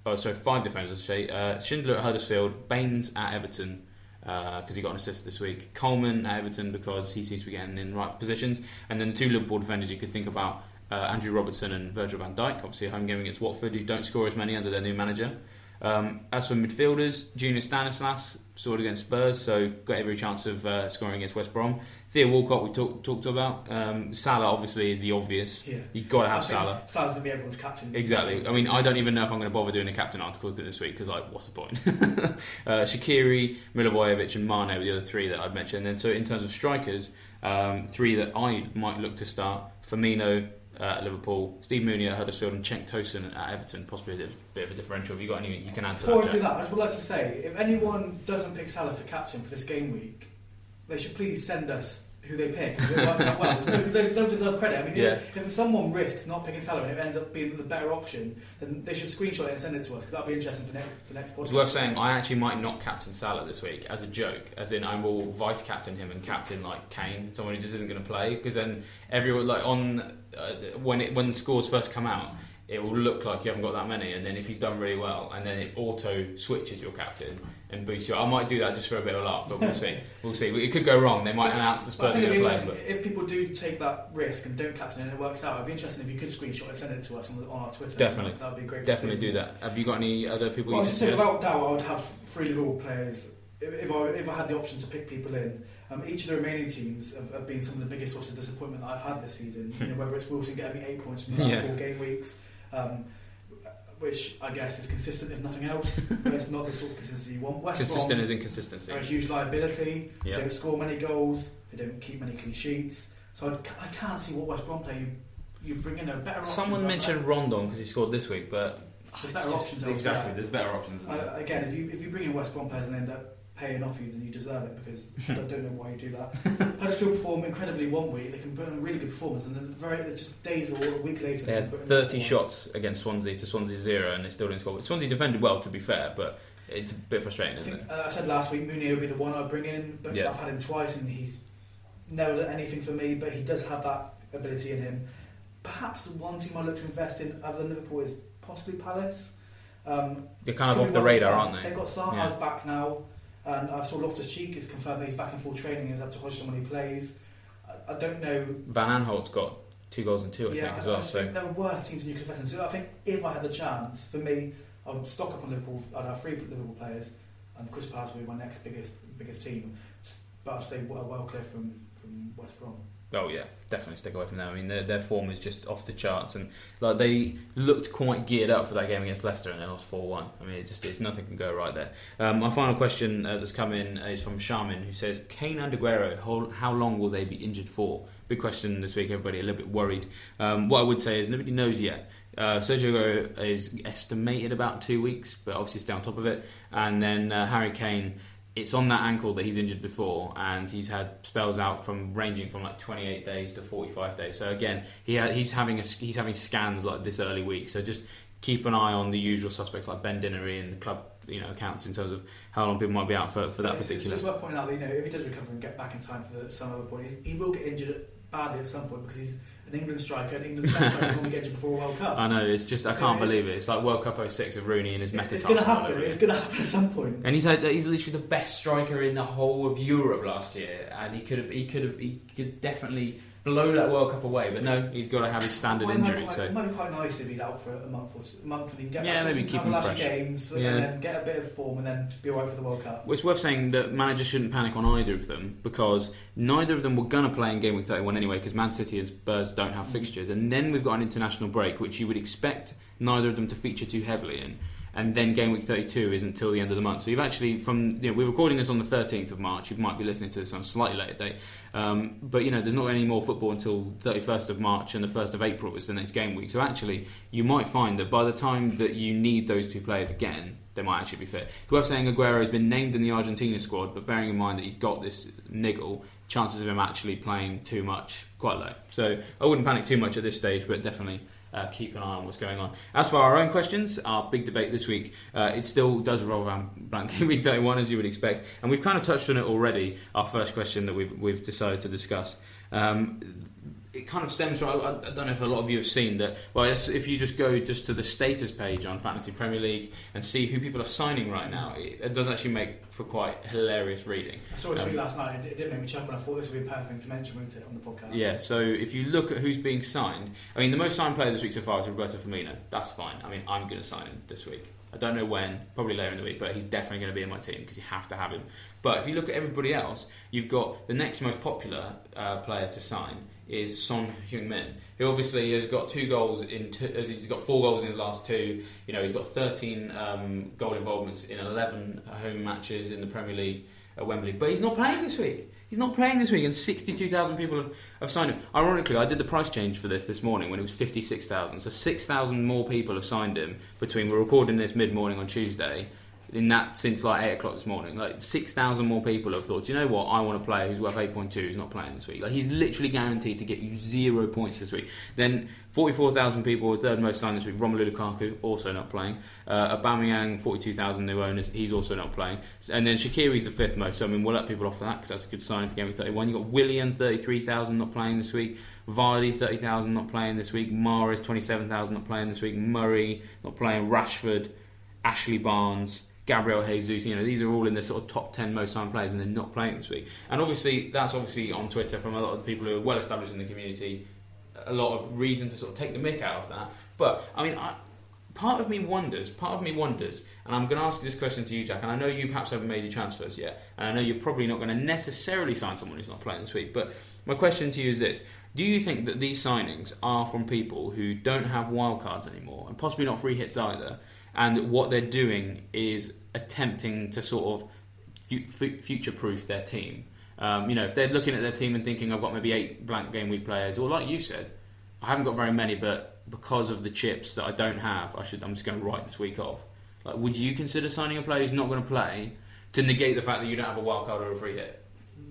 oh, sorry, five defenders. I should say uh, Schindler at Huddersfield, Baines at Everton. Because he got an assist this week. Coleman at Everton because he seems to be getting in the right positions. And then two Liverpool defenders you could think about uh, Andrew Robertson and Virgil van Dijk. Obviously, a home game against Watford, who don't score as many under their new manager. Um, as for midfielders, Junior Stanislas scored against Spurs, so got every chance of uh, scoring against West Brom. Theo Walcott, we talk, talked about. Um, Salah, obviously, is the obvious. Yeah. You've got to have Salah. Salah's going to be everyone's captain. Exactly. I mean, I don't even know if I'm going to bother doing a captain article this week because, like, what's the point? [laughs] uh, Shaqiri, Milivojevic, and Mane were the other three that I'd mentioned. And then, so in terms of strikers, um, three that I might look to start: Firmino uh, at Liverpool, Steve Mounié at Huddersfield, and Cenk Tosun at Everton. Possibly a bit of a differential. Have you got anything you can add to Before that? I do that, I would like to say, if anyone doesn't pick Salah for captain for this game week, they should please send us who they pick because it works out well. Because they don't deserve credit. I mean, Yeah. if, if someone risks not picking Salah and it ends up being the better option, then they should screenshot it and send it to us because that'll be interesting for next the next podcast. It's worth saying I actually might not captain Salah this week as a joke, as in I will vice captain him and captain like Kane, someone who just isn't going to play, because then everyone like on uh, when it when the scores first come out, it will look like you haven't got that many, and then if he's done really well, and then it auto switches your captain and boosts you. I might do that just for a bit of a laugh, but we'll [laughs] see. We'll see. It could go wrong. They might announce the I Spurs think are going to play. But if people do take that risk and don't captain it and it works out. It'd be interesting if you could screenshot and send it to us on, on our Twitter. Definitely. that'd be great. definitely do that. Have you got any other people Well, I you was just about Dow, I would have three Liverpool players. If, if, I, if I had the option to pick people in, um, each of the remaining teams have, have been some of the biggest sources of disappointment that I've had this season. you know, whether it's Wilson getting me eight points from the [laughs] last Yeah. four game weeks, um, which I guess is consistent if nothing else, [laughs] but it's not the sort of consistency you want. West Consistent Brom as inconsistency. are a huge liability. They don't score many goals. They don't keep many clean sheets. So I, I can't see what West Brom play. You, you bring in a better. Someone mentioned Rondon because he scored this week, but There's better options elsewhere. exactly. There's better options. again, if you if you bring in West Brom players and end up paying off you, then you deserve it because [laughs] I don't, know why you do that. Huddersfield perform incredibly one week; they can put in a really good performance, and then very just days or a week later They can had put in a 30 performance. shots against Swansea to Swansea zero, and they still didn't score. Swansea defended well, to be fair, but it's a bit frustrating, I isn't think it? uh, I said last week Mounié would be the one I'd bring in, but Yeah. I've had him twice and he's never done anything for me. But he does have that ability in him. Perhaps the one team I look to invest in other than Liverpool is possibly Palace. Um, They're kind of off the radar, aren't they? They've got Zaha's back now, and I saw Loftus Cheek is confirmed that he's back in full training. He's up to Hodgson when he plays. I, I don't know. Van Aanholt's got two goals and two, I yeah, think, as I, well. just So think there are worse teams than you could. So I think if I had the chance, for me, I would stock up on Liverpool. I'd have three Liverpool players, and Chris Palace would be my next biggest biggest team. But I'd stay well, well clear from from West Brom. Oh yeah, definitely stick away from them. I mean, their, their form is just off the charts, and like they looked quite geared up for that game against Leicester, and they lost four one. I mean, it just it's nothing can go right there. Um, my final question uh, that's come in is from Shaman, who says, "Kane and Aguero, how, how long will they be injured for?" Big question this week. Everybody a little bit worried. Um, what I would say is nobody knows yet. Uh, Sergio Aguero is estimated about two weeks, but obviously stay on top of it. And then uh, Harry Kane it's on that ankle that he's injured before, and he's had spells out from ranging from like 28 days to 45 days. So again, he ha- he's having a, he's having scans like this early week. So just keep an eye on the usual suspects like Ben Dinnery and the club you know accounts in terms of how long people might be out for, for that It's- particular. It's just worth pointing out that you know if he does recover and get back in time for the, some other point, he's, he will get injured badly at some point because he's an England striker. and England striker normally get injured before a World Cup. I know it's just I So can't believe it. It's like World Cup 06 of Rooney and his meta It's going to happen. It's going to happen at some point. And he's had, he's literally the best striker in the whole of Europe last year, and he could have he could have he could definitely blow that World Cup away. But no, he's got to have his standard Well, injury. quite- So It might be quite nice if he's out for a month or a month and he can get Yeah, back maybe keep him last fresh. games Yeah. and then get a bit of form and then be alright for the World Cup. Well, it's worth saying that managers shouldn't panic on either of them because neither of them were going to play in game week 31 anyway because Man City and Spurs don't have mm. fixtures. And then we've got an international break, which you would expect neither of them to feature too heavily in. And then game week 32 isn't until the end of the month. So you've actually, from, you know, we're recording this on the 13th of March. You might be listening to this on a slightly later date. Um, but, you know, there's not any more football until 31st of March and the 1st of April is the next game week. So actually, you might find that by the time that you need those two players again, they might actually be fit. It's worth saying Aguero has been named in the Argentina squad, but bearing in mind that he's got this niggle, chances of him actually playing too much quite low. So I wouldn't panic too much at this stage, but definitely. Uh, keep an eye on what's going on. As for our own questions, our big debate this week, uh, it still does revolve around blank [laughs] game week 31, as you would expect, and we've kind of touched on it already. Our first question that we've we've decided to discuss. Um, it kind of stems from I, I don't know if a lot of you have seen that. Well, if you just go just to the status page on Fantasy Premier League and see who people are signing right now, it, it does actually make for quite hilarious reading. I saw a tweet Um, last night. It, it did make me chuckle. and I thought this would be a perfect thing to mention, wouldn't it, on the podcast? Yeah, so if you look at who's being signed, I mean, the most signed player this week so far is Roberto Firmino. That's fine. I mean, I'm going to sign him this week. I don't know when, probably later in the week, but he's definitely going to be in my team because you have to have him. But if you look at everybody else, you've got the next most popular uh, player to sign is Son Heung-min, who obviously has got two goals in two, as he's got four goals in his last two. You know, he's got 13 um, goal involvements in 11 home matches in the Premier League at Wembley, but he's not playing this week. He's not playing this week, and 62,000 people have, have signed him. Ironically, I did the price change for this this morning when it was 56,000. So 6,000 more people have signed him between we're recording this mid morning on Tuesday in that since like eight o'clock this morning. Like six thousand more people have thought, you know what? I want to play who's worth eight point two who's not playing this week. Like he's literally guaranteed to get you zero points this week. Then forty four thousand people, third most signed this week. Romelu Lukaku also not playing. Uh, Aubameyang forty two thousand new owners. He's also not playing. And then Shaqiri's the fifth most. So I mean, we'll let people off for that because that's a good sign for game thirty one. You got Willian thirty three thousand not playing this week. Vardy thirty thousand not playing this week. Seven thousand not playing this week. Murray not playing. Rashford, Ashley Barnes. Gabriel Jesus, you know, these are all in the sort of top 10 most signed players and they're not playing this week. And obviously, that's obviously on Twitter from a lot of people who are well established in the community, a lot of reason to sort of take the mick out of that. But, I mean, I, part of me wonders, part of me wonders, and I'm going to ask this question to you, Jack, and I know you perhaps haven't made your transfers yet, and I know you're probably not going to necessarily sign someone who's not playing this week, but my question to you is this. Do you think that these signings are from people who don't have wildcards anymore, and possibly not free hits either, and what they're doing is attempting to sort of future proof their team. Um, you know, if they're looking at their team and thinking, I've got maybe eight blank game week players, or like you said, I haven't got very many, but because of the chips that I don't have, I should I'm just going to write this week off. Like, would you consider signing a player who's not going to play to negate the fact that you don't have a wild card or a free hit?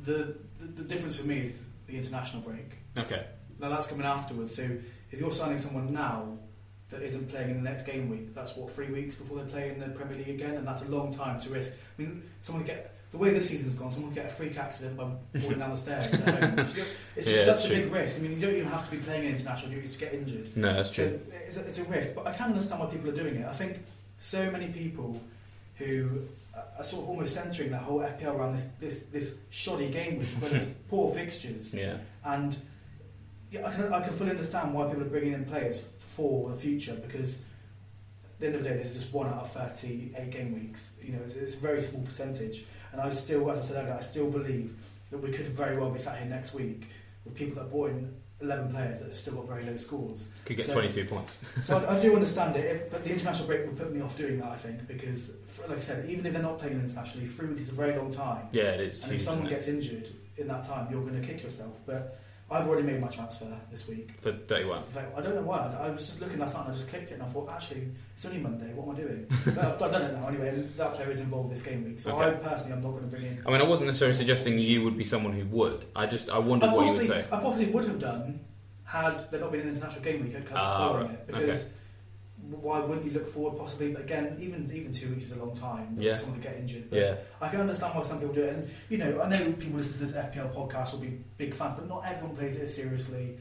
The, the, the difference for me is the international break. Okay. Now that's coming afterwards. So if you're signing someone now that isn't playing in the next game week. That's what three weeks before they play in the Premier League again, and that's a long time to risk. I mean, someone get the way the season's gone, someone get a freak accident by falling down the stairs. [laughs] it's just yeah, such a true. big risk. I mean, you don't even have to be playing in international duties to get injured. No, that's so true. It's a, it's a risk, but I can understand why people are doing it. I think so many people who are sort of almost centering that whole FPL around this this, this shoddy game week, where there's [laughs] poor fixtures, yeah. and yeah, I can I can fully understand why people are bringing in players for the future because at the end of the day, this is just one out of 38 game weeks. You know, it's, it's a very small percentage. And I still, as I said earlier, I still believe that we could very well be sat here next week with people that bought in 11 players that have still got very low scores. Could get so, 22 points. [laughs] so I, I, do understand it, if, but the international break would put me off doing that, I think, because, like I said, even if they're not playing internationally, three weeks is a very long time. Yeah, it is. And huge, if someone gets injured in that time, you're going to kick yourself. But I've already made my transfer this week. For 31? I don't know why. I was just looking last night and I just clicked it and I thought, actually, it's only Monday. What am I doing? [laughs] but I've, done it now anyway, and that player is involved this game week. So okay. I personally, I'm not going to bring in. I mean, I wasn't necessarily suggesting you would be someone who would. I just, I wondered I what you would say. I probably would have done had there not been an international game week. I'd come ah, right. it because. Okay why wouldn't you look forward possibly? But again, even even two weeks is a long time. Yeah. Someone could get injured. But yeah. I can understand why some people do it. And, you know, I know people listen to this FPL podcast will be big fans, but not everyone plays it as seriously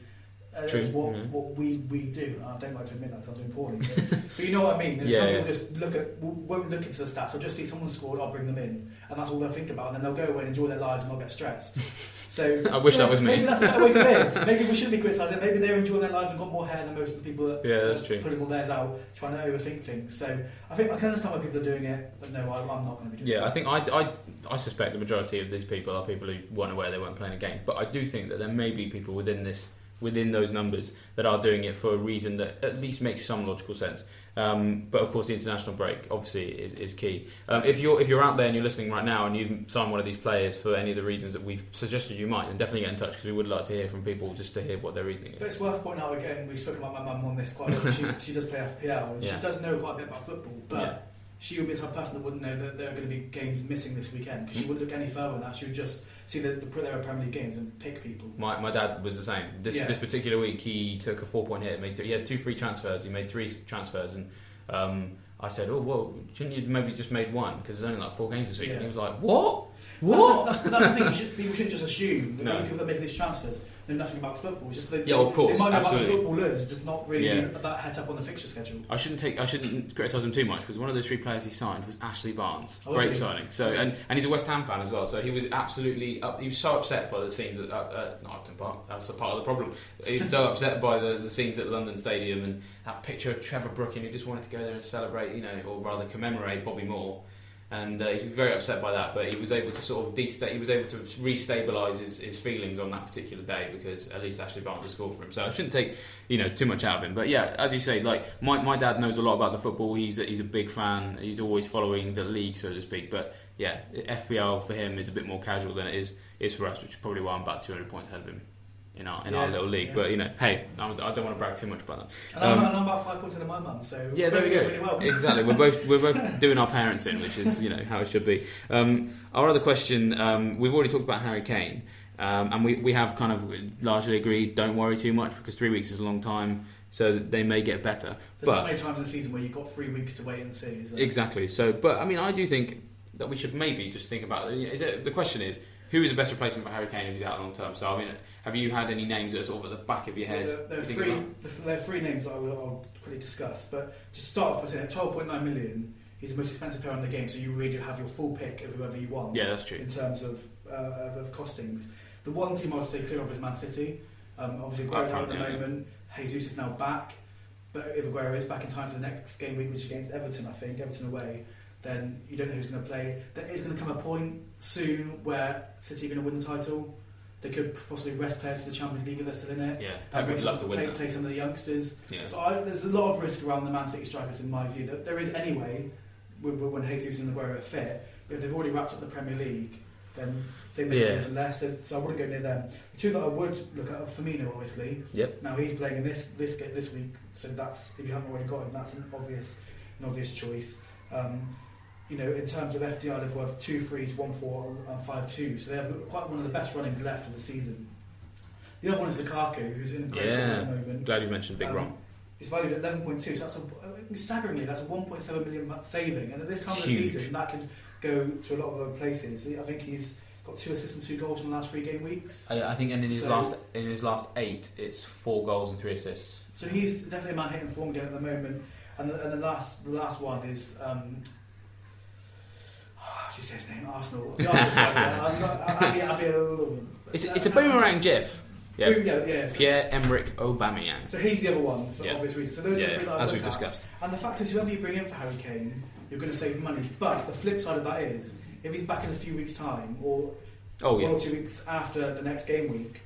as True. what, mm-hmm. what we, we do. I don't like to admit that because I'm doing poorly. But, but, you know what I mean? And yeah, some yeah. people just look at, won't look into the stats. I'll just see someone scored, I'll bring them in. And that's all they'll think about. And then they'll go away and enjoy their lives and not get stressed. [laughs] So I wish that was me. Maybe that's not the way to live. [laughs] Maybe we shouldn't be criticising. Maybe they're enjoying their lives and got more hair than most of the people that yeah, that's true. putting all theirs out, trying to overthink things. So I think I can understand why people are doing it, but no, I, am not going to be doing yeah, it. Yeah, I think I, I, I suspect the majority of these people are people who weren't aware they weren't playing a game. But I do think that there may be people within this within those numbers that are doing it for a reason that at least makes some logical sense. Um, but of course, the international break obviously is, is key. Um, if you're if you're out there and you're listening right now and you've signed one of these players for any of the reasons that we've suggested you might, then definitely get in touch because we would like to hear from people just to hear what their reasoning is. But it's worth pointing out again. We've spoken about my mum on this quite a lot. She, [laughs] she does play FPL and yeah. she does know quite a bit about football, but. Yeah she would be the type of person that wouldn't know that there are going to be games missing this weekend because she wouldn't look any further than that. She would just see the, the there are Premier League games and pick people. My, my dad was the same. This yeah. this particular week, he took a four point hit. Made two, he had two free transfers. He made three transfers, and um, I said, "Oh, well, shouldn't you maybe just made one because there's only like four games this week?" Yeah. And he was like, "What? What?" That's, the, that's, that's the thing. Should, people shouldn't just assume that no. those people that make these transfers know nothing about football. Just yeah, of course, they might know absolutely. about footballers, just not really yeah. about heads up on the fixture schedule. I shouldn't take, I shouldn't criticise him too much because one of those three players he signed was Ashley Barnes. Oh, Great signing. So and, and he's a West Ham fan as well. So he was absolutely up, he was so upset by the scenes at uh, uh, not Upton Park. That's a part of the problem. He was so upset by the, the scenes at London Stadium and that picture of Trevor Brooking who just wanted to go there and celebrate, you know, or rather commemorate Bobby Moore and uh, he's very upset by that. But he was able to sort of de- he was able to restabilise his, his feelings on that particular day because at least Ashley Barnes scored for him. So I shouldn't take you know too much out of him. But yeah, as you say, like my, my dad knows a lot about the football. He's a, he's a big fan. He's always following the league, so to speak. But yeah, FPL for him is a bit more casual than it is is for us, which is probably why I'm about 200 points ahead of him in our in Yeah, our little league. yeah. But you know, hey, I don't want to brag too much about that. And, I'm, Um, and I'm about five points ahead of my mum, so Yeah, there we go. Really well. Exactly. We're both we're both [laughs] doing our parents in, which is you know how it should be. Um, our other question, um, we've already talked about Harry Kane, um, and we, we have kind of largely agreed. Don't worry too much because three weeks is a long time, so they may get better. There's but- not many times in the season where you've got three weeks to wait and see. Is? Exactly. So, but I mean, I do think that we should maybe just think about. Is it, the question is, who is the best replacement for Harry Kane if he's out long term? So, I mean, have you had any names that are sort of at the back of your head? There, there, are three, there are three names that I will I'll quickly discuss. But to start off by saying at 12.9 million, he's the most expensive player in the game, so you really do have your full pick of whoever you want Yeah, that's true. in terms of, uh, of costings. The one team I'll stay clear of is Man City. Um, obviously, Aguero at the yeah, yeah. moment. Jesus is now back. But if Aguero is back in time for the next game week, which is against Everton, I think, Everton away, then you don't know who's going to play. There is going to come a point soon where City are going to win the title. They could possibly rest players for the Champions League if they're still in it. Yeah, Pep would love to win play, play some of the youngsters. Yeah. So I, there's a lot of risk around the Man City strikers, in my view. That there is anyway when, when Jesus and Aguero are fit. But if they've already wrapped up the Premier League, then they may Yeah. less. So, so I wouldn't go near them. The two that I would look at are Firmino, obviously. Yep. Now he's playing in this this ga- this week, so that's if you haven't already got him, that's an obvious an obvious choice. Um, you know, in terms of FDI, they've worth two threes, one four, and five two. So they have quite one of the best runnings left of the season. The other one is Lukaku, who's in a great form Yeah. at the moment. Glad you mentioned Big Um, Rom. It's valued at 11.2, so that's a, uh, staggeringly that's a 1.7 million saving. And at this time of the season, that could go to a lot of other places. I think he's got two assists and two goals in the last three game weeks. I, I think, and in his So- last in his last eight, it's four goals and three assists. So he's definitely a man hitting form again at the moment. And the, and the last the last one is um, [sighs] you his name? Arsenal. The Arsenal side. yeah. Uh, I'm not, I'll be, I'll be a little. It's, it's a boomerang, Jeff. Yeah, Boom, yeah, yeah. So, Pierre Emerick Aubameyang. so he's the other one for Yeah. obvious reasons. So those are the three that as we've at. discussed. And the fact is, whoever you bring in for Harry Kane, you're going to save money. But the flip side of that is, if he's back in a few weeks' time, or Oh one yeah, or two weeks after the next game week,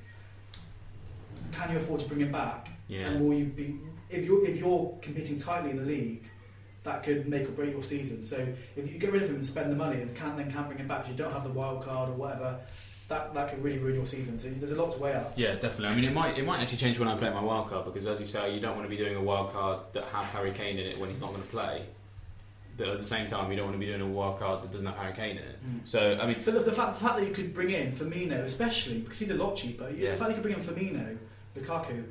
can you afford to bring him back? yeah. And will you be if you're if you're competing tightly in the league, that could make or break your season. So if you get rid of him and spend the money and can't then can't bring him back, 'cause you don't have the wild card or whatever, that that could really ruin your season. So there's a lot to weigh up. Yeah, definitely. I mean, it might it might actually change when I play my wild card because, as you say, you don't want to be doing a wild card that has Harry Kane in it when he's not going to play. But at the same time, you don't want to be doing a wild card that doesn't have Harry Kane in it. Hmm. So, I mean, But the, the, fact, the fact that you could bring in Firmino, especially because he's a lot cheaper, Yeah. the fact that you could bring in Firmino, Lukaku,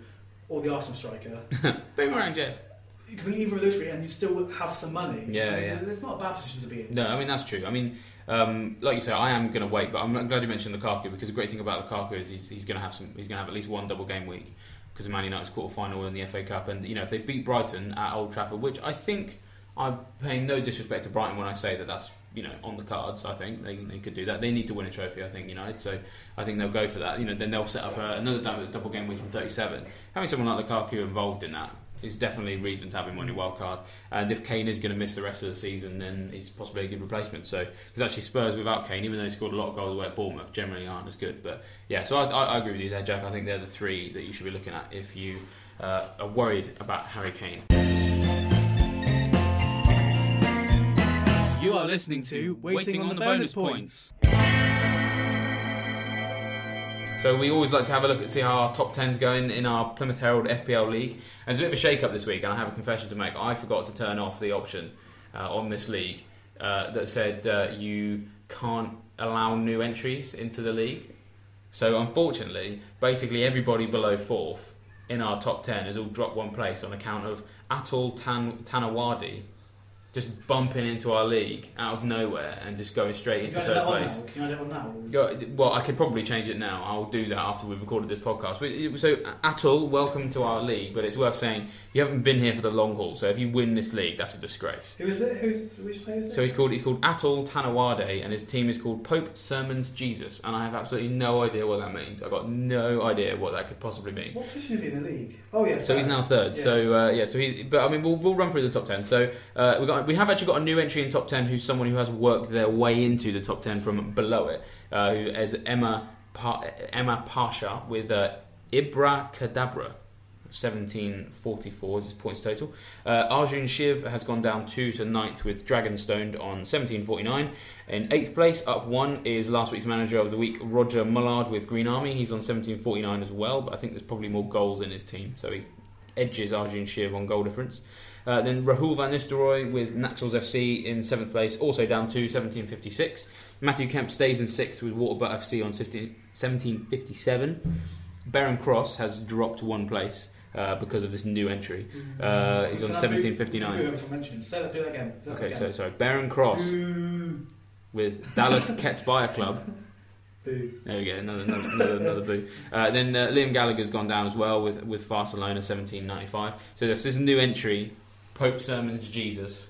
or the Arsenal striker, [laughs] boomerang, Jeff. You can bring either of those three and you still have some money. Yeah, yeah. It's not a bad position to be in. No, I mean that's true. I mean, um, like you say, I am going to wait, but I'm glad you mentioned Lukaku because the great thing about Lukaku is he's, he's going to have some. He's going to have at least one double game week because of Man United's quarter final in the FA Cup, and you know if they beat Brighton at Old Trafford, which I think I'm paying no disrespect to Brighton when I say that that's you know on the cards. I think they, they could do that. They need to win a trophy. I think United, so I think they'll go for that. You know, then they'll set up a, another double, double game week in 37. Having someone like Lukaku involved in that is definitely reason to have him on your wild card. And if Kane is going to miss the rest of the season, then he's possibly a good replacement. So because actually Spurs without Kane, even though he scored a lot of goals away at Bournemouth, generally aren't as good. But yeah, so I, I, agree with you there, Jack. I think they're the three that you should be looking at if you uh, are worried about Harry Kane. You are listening to Waiting on the Bonus Points. So we always like to have a look at see how our top 10's going in our Plymouth Herald FPL league. And there's a bit of a shake-up this week, and I have a confession to make. I forgot to turn off the option uh, on this league uh, that said uh, you can't allow new entries into the league. So unfortunately, basically everybody below fourth in our top 10 has all dropped one place on account of Atul Tan- Tanawadi just bumping into our league out of nowhere and just going straight into third place. Can you add it now? Well, I could probably change it now. I'll do that after we've recorded this podcast. Uh, so, Atul, welcome to our league. But it's worth saying you haven't been here for the long haul. So if you win this league, that's a disgrace. Who is it? Who's which player is it? So he's called he's called Atul Tanawade, and his team is called Pope Sermons Jesus. And I have absolutely no idea what that means. I've got no idea what that could possibly mean. What position is he in the league? Oh yeah. So he's now third. Yeah. So uh, yeah, so he's. But I mean, we'll, we'll run through the top ten. So uh, we got we have actually got a new entry in top ten who's someone who has worked their way into the top ten from below it. Uh, who is Emma pa- Emad Pasha with uh, Ibra Kadabra. 1744 is his points total. Uh, Arjun Shiv has gone down two to ninth with Dragonstoned on 1749. In eighth place, up one, is last week's manager of the week, Roger Mullard with Green Army. He's on 1749 as well, but I think there's probably more goals in his team, so he edges Arjun Shiv on goal difference. Uh, then Rahul Van Nistelrooy with Naxals FC in seventh place, also down to 1756. Matthew Kemp stays in sixth with Waterbutt FC on 15, 1757. Baron Cross has dropped one place uh, because of this new entry. Uh, he's on Can I do- 1759. can I do mention? Say that, do that again. Do that Okay, again. so sorry, Baron Cross Boo. with Dallas Ketsbire Club. [laughs] Boo. There we go, another another, another, another boo. Uh, then uh, Liam Gallagher's gone down as well with with Barcelona 1795. So this is a new entry. Pope Sermons Jesus.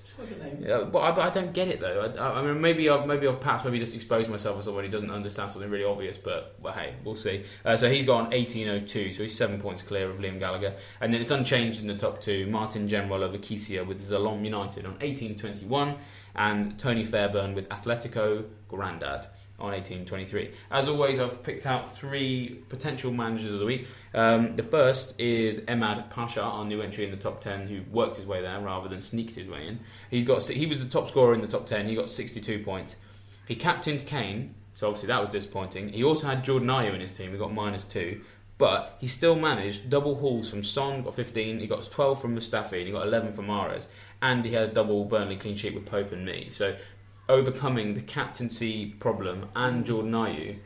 Yeah, but I, but I don't get it though. I, I mean, maybe I've maybe I've perhaps maybe just exposed myself as someone who doesn't understand something really obvious. But well, hey, we'll see. Uh, so he's got 1802, so he's seven points clear of Liam Gallagher, and then it's unchanged in the top two. Martin General of Acacia with Zalom United on 1821, and Tony Fairburn with Atletico Grandad on 1823. As always, I've picked out three potential managers of the week. Um, the first is Emad Pasha, our new entry in the top 10, who worked his way there rather than sneaked his way in. He's got he was the top scorer in the top 10. He got 62 points. He captained Kane, so obviously that was disappointing. He also had Jordan Ayew in his team. He got minus two. But he still managed double hauls from Son, got 15. He got 12 from Mustafi, and he got 11 from Mahrez. And he had a double Burnley clean sheet with Pope and Mee. So overcoming the captaincy problem and mm. Jordan Ayew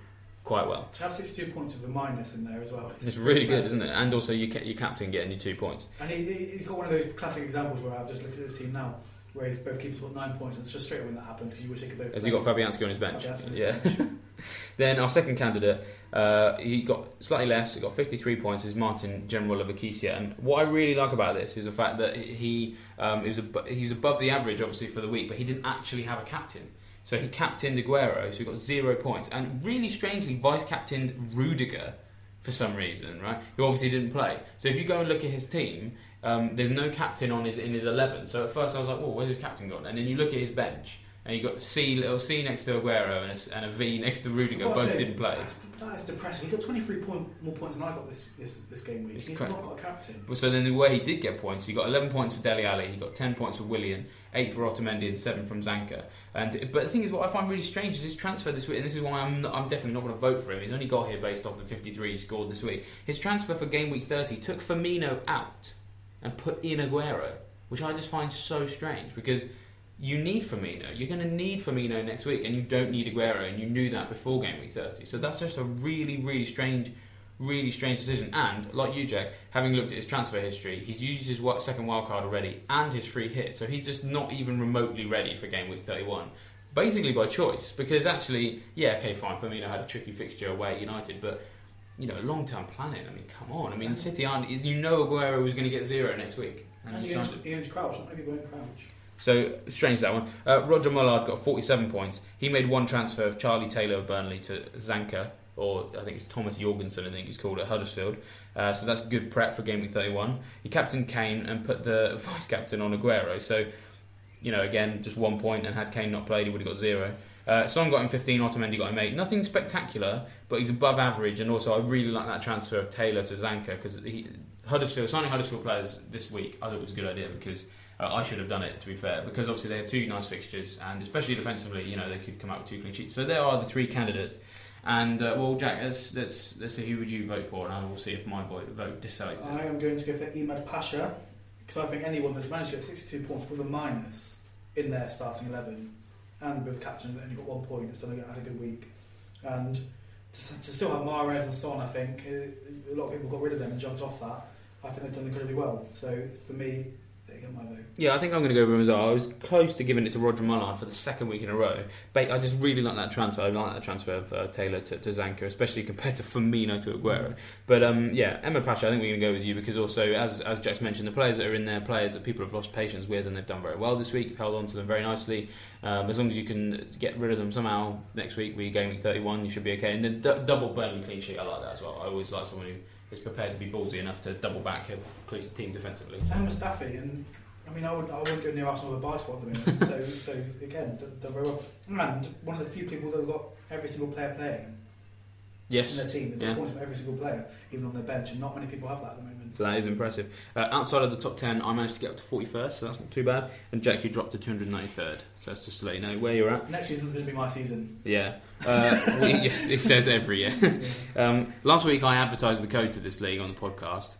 quite well. To have 62 points with a minus in there as well. It's really good, isn't it? And also your, your captain getting you two points. And he, he's got one of those classic examples where I've just looked at the team now, where he's both keepers got nine points, and it's frustrating when that happens because you wish they could both. Has he got Fabianski on his bench? Fabianski on his Yeah. [laughs] then our second candidate, uh, he got slightly less. He got 53 points. Is Martin General of Acacia. And what I really like about this is the fact that he um, he was ab- he was above the average, obviously for the week, but he didn't actually have a captain. So he captained Aguero, so he got zero points, and really strangely vice captained Rudiger for some reason, right? Who obviously didn't play. So if you go and look at his team, um, there's no captain on his in his eleven. So at first I was like, "Oh, where's his captain gone?" And then you look at his bench, and you got C little C next to Aguero and a, and a V next to Rudiger. Both say, didn't play. That is depressing. He's got 23 point, more points than I got this this, this game week. It's He's cra- not got a captain. So then the way he did get points, he got 11 points for Dele Alli, he got 10 points for Willian, 8 for Otamendi and 7 from Zanka. And But the thing is, what I find really strange is his transfer this week, and this is why I'm, not, I'm definitely not going to vote for him. He's only got here based off the 53 he scored this week. His transfer for game week 30 took Firmino out and put in Aguero, which I just find so strange because you need Firmino. You're going to need Firmino next week, and you don't need Aguero, and you knew that before game week 30. So that's just a really, really strange, really strange decision. And like you, Jack, having looked at his transfer history, he's used his second wild card already and his free hit, so he's just not even remotely ready for game week 31. Basically by choice, because actually, yeah, okay, fine. Firmino had a tricky fixture away at United, but you know, long term planning. I mean, come on. I mean, City aren't. You know, Aguero was going to get zero next week, and And he owns, he owns Crouch. Not many people own Crouch. So strange that one. Uh, Roger Mullard got 47 points. He made one transfer of Charlie Taylor of Burnley to Zanka, or I think it's Thomas Jorgensen. I think he's called at Huddersfield. Uh, so that's good prep for game week 31. He captained Kane and put the [laughs] vice captain on Aguero. So you know, again, just one point, and had Kane not played, he would have got zero. Uh, Son got him 15, Otamendi got him 8. Nothing spectacular, but he's above average, and also I really like that transfer of Taylor to Zanka because Huddersfield signing Huddersfield players this week. I thought it was a good idea because uh, I should have done it to be fair because obviously they had two nice fixtures and especially defensively, you know, they could come out with two clean sheets. So there are the three candidates. And uh, well, Jack, let's, let's let's see who would you vote for, and I will see if my vote, deselects I am going to go for Imad Pasha because I think anyone that's managed to get 62 points with a minus in their starting 11 and with captain only got one point done a, had a good week. And to, to still have Mahrez and Son, I think uh, a lot of people got rid of them and jumped off that. I think they've done incredibly well. So for me, Yeah, I think I'm going to go as well. I was close to giving it to Roger Mullard for the second week in a row. But I just really like that transfer. I like that transfer of uh, Taylor to, to Zanka, especially compared to Firmino to Aguero. But um, yeah, Emad Pasha, I think we're going to go with you because also, as as Jack's mentioned, the players that are in there, players that people have lost patience with, and they've done very well this week. Held on to them very nicely. Um, as long as you can get rid of them somehow next week, we game week 31, you should be okay. And then d- double Burnley clean sheet, I like that as well. I always like someone who is prepared to be ballsy enough to double back a team defensively. So. And Mustafi, and I mean, I would I wouldn't go near Arsenal with a buy spot at the minute. [laughs] so so again, very well. And one of the few people that have got every single player playing Yes. in their team. Yeah. points from every single player, even on their bench, and not many people have that at the moment. So that is impressive. Uh, outside of the top 10, I managed to get up to 41st, so that's not too bad. And Jack, you dropped to 293rd. So that's just to let you know where you're at. Next season's going to be my season. Yeah. Uh, [laughs] it says every year. [laughs] Um, last week, I advertised the code to this league on the podcast.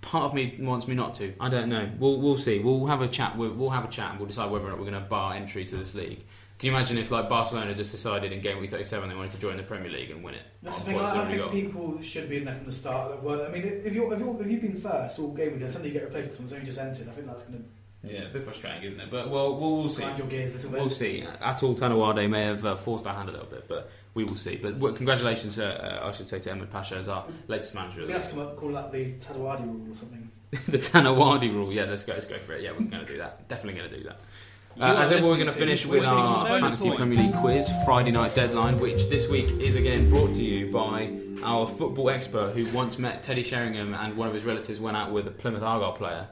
Part of me wants me not to. I don't know. We'll, we'll see. We'll have a chat. We'll, we'll have a chat and we'll decide whether or not we're going to bar entry to this league. Can you imagine if, like, Barcelona just decided in game week 37 they wanted to join the Premier League and win it? That's the thing. I, I think got? people should be in there from the start. Well, I mean, if you're if, you're, if you've been first all game week and suddenly you get replaced with someone who's only just entered, I think that's going to Yeah, a bit frustrating, isn't it? But well, we'll, we'll see. grind your gears a little bit. We'll see. Atul Tanawade may have uh, forced our hand a little bit, but we will see. But well, congratulations, uh, uh, I should say, to Ahmed Pasha as our latest manager. We have to call that the Tadawadi rule or something. [laughs] the Tanawadi rule. Yeah, let's go. Let's go for it. Yeah, we're going to do that. Definitely going to do that. You Uh, as ever, we're going to to finish with our Fantasy Points. Premier League quiz Friday night deadline, which this week is again brought to you by our football expert who once met Teddy Sheringham and one of his relatives went out with a Plymouth Argyle player.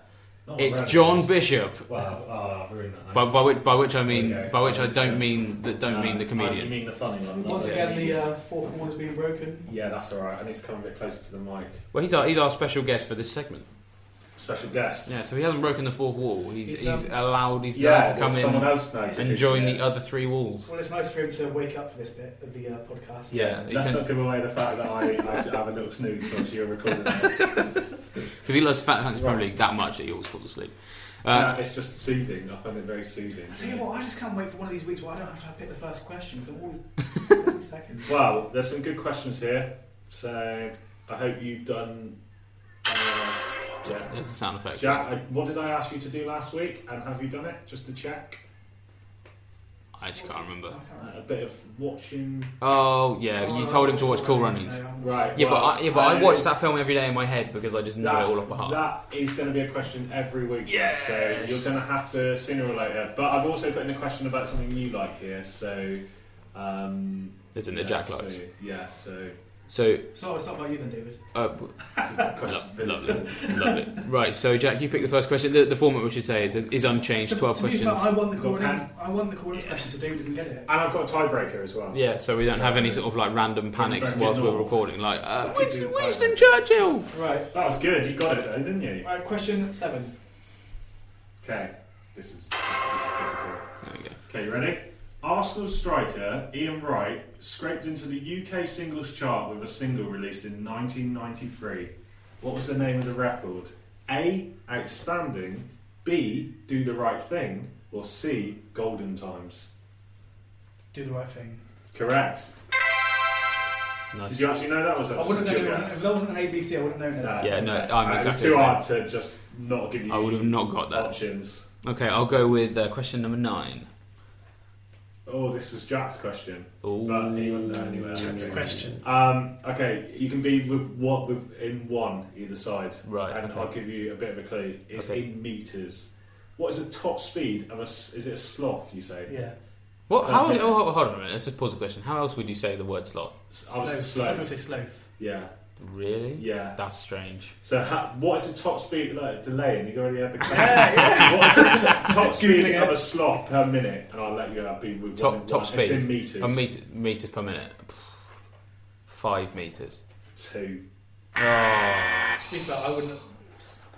Not It's relatives. John Bishop. Wow, oh, I've ruined that. By, by which by which I mean Okay. by which I don't mean that don't No, mean the comedian. You mean the funny one. Once the again, the comedian. uh, fourth wall has been broken. Yeah, that's alright. I need to come a bit closer to the mic. Well, he's our he's our special guest for this segment. Special guest. Yeah, so he hasn't broken the fourth wall. He's He's, he's um, allowed he's yeah allowed to come someone in else knows. and join the other three walls. Well, it's nice for him to wake up for this bit of the uh, podcast. Yeah, he Let's tend- not give away the fact that I, I have a little snooze whilst you're recording this. [laughs] Because he loves Fat Fantasy Premier League that much that he always falls asleep. no, Uh, it's just soothing. I find it very soothing. I tell you what, I just can't wait for one of these weeks where I don't have to pick the first question because I'm all [laughs] 30 seconds. Well, there's some good questions here. So I hope you've done. Uh, yeah, there's the sound effects. Jack, I, what did I ask you to do last week? And have you done it? Just to check. I actually can't remember. Uh, a bit of watching. Oh yeah, you Oh, told him to watch Cool Runnings. Right. Yeah, but I, yeah, but I that is- that film every day in my head because I just know it all off by heart. That is going to be a question every week. Yes. So you're going to have to sooner or later. But I've also put in a question about something you like here. So. Um, Isn't yeah, it Jack likes? So, yeah. So. So, So it's not by you then, David. uh, this is a question Lo- lovely, lovely. Right, so Jack, you pick the first question. The, the format we should say is, is unchanged. So, Twelve to be fair, questions. I won the Go corners. I won the corners question, so David doesn't get it. And I've got a tiebreaker as well. Yeah, so we don't have any sort of like random panics Back it whilst we're recording. Like uh, Winston, Winston. Churchill. Right. That was good. You got it though, didn't you? Right. Question seven. Okay. This is, this is difficult. There we go. Okay, you ready? Arsenal striker Ian Wright scraped into the UK singles chart with a single released in 1993. What was the name of the record? A. Outstanding. B. Do the right thing. Or C. Golden Times. Do the right thing. Correct. Nice. Did you actually know that was a I wouldn't have good known it wasn't, if that wasn't an ABC. I wouldn't have known No. that. Yeah, no, Uh, I'm it was exactly too hard to just not give you I would have not got that. options. Okay, I'll go with uh, question number nine. Oh, this was Jack's question. Ooh. But even anyway, Next okay. question. Um, okay, you can be with what with in one either side, Right, And okay. I'll give you a bit of a clue. It's Okay. in meters. What is the top speed of a? s- Is it a sloth? You say? Yeah. What? How? Okay. Oh, hold on a minute. Let's just pause the question. How else would you say the word sloth? I was Sloth. slow. Some people say sloth. Yeah, Really? yeah. That's strange. So, ha, what is the top speed? Like delaying, you already had the. Yeah, [laughs] [laughs] what is the t- top of a sloth per minute? And I'll let you uh, be with Top- one, top one. It's speed. in meters. A meter, meters per minute. Five meters. Two. Oh. To be fair, I wouldn't.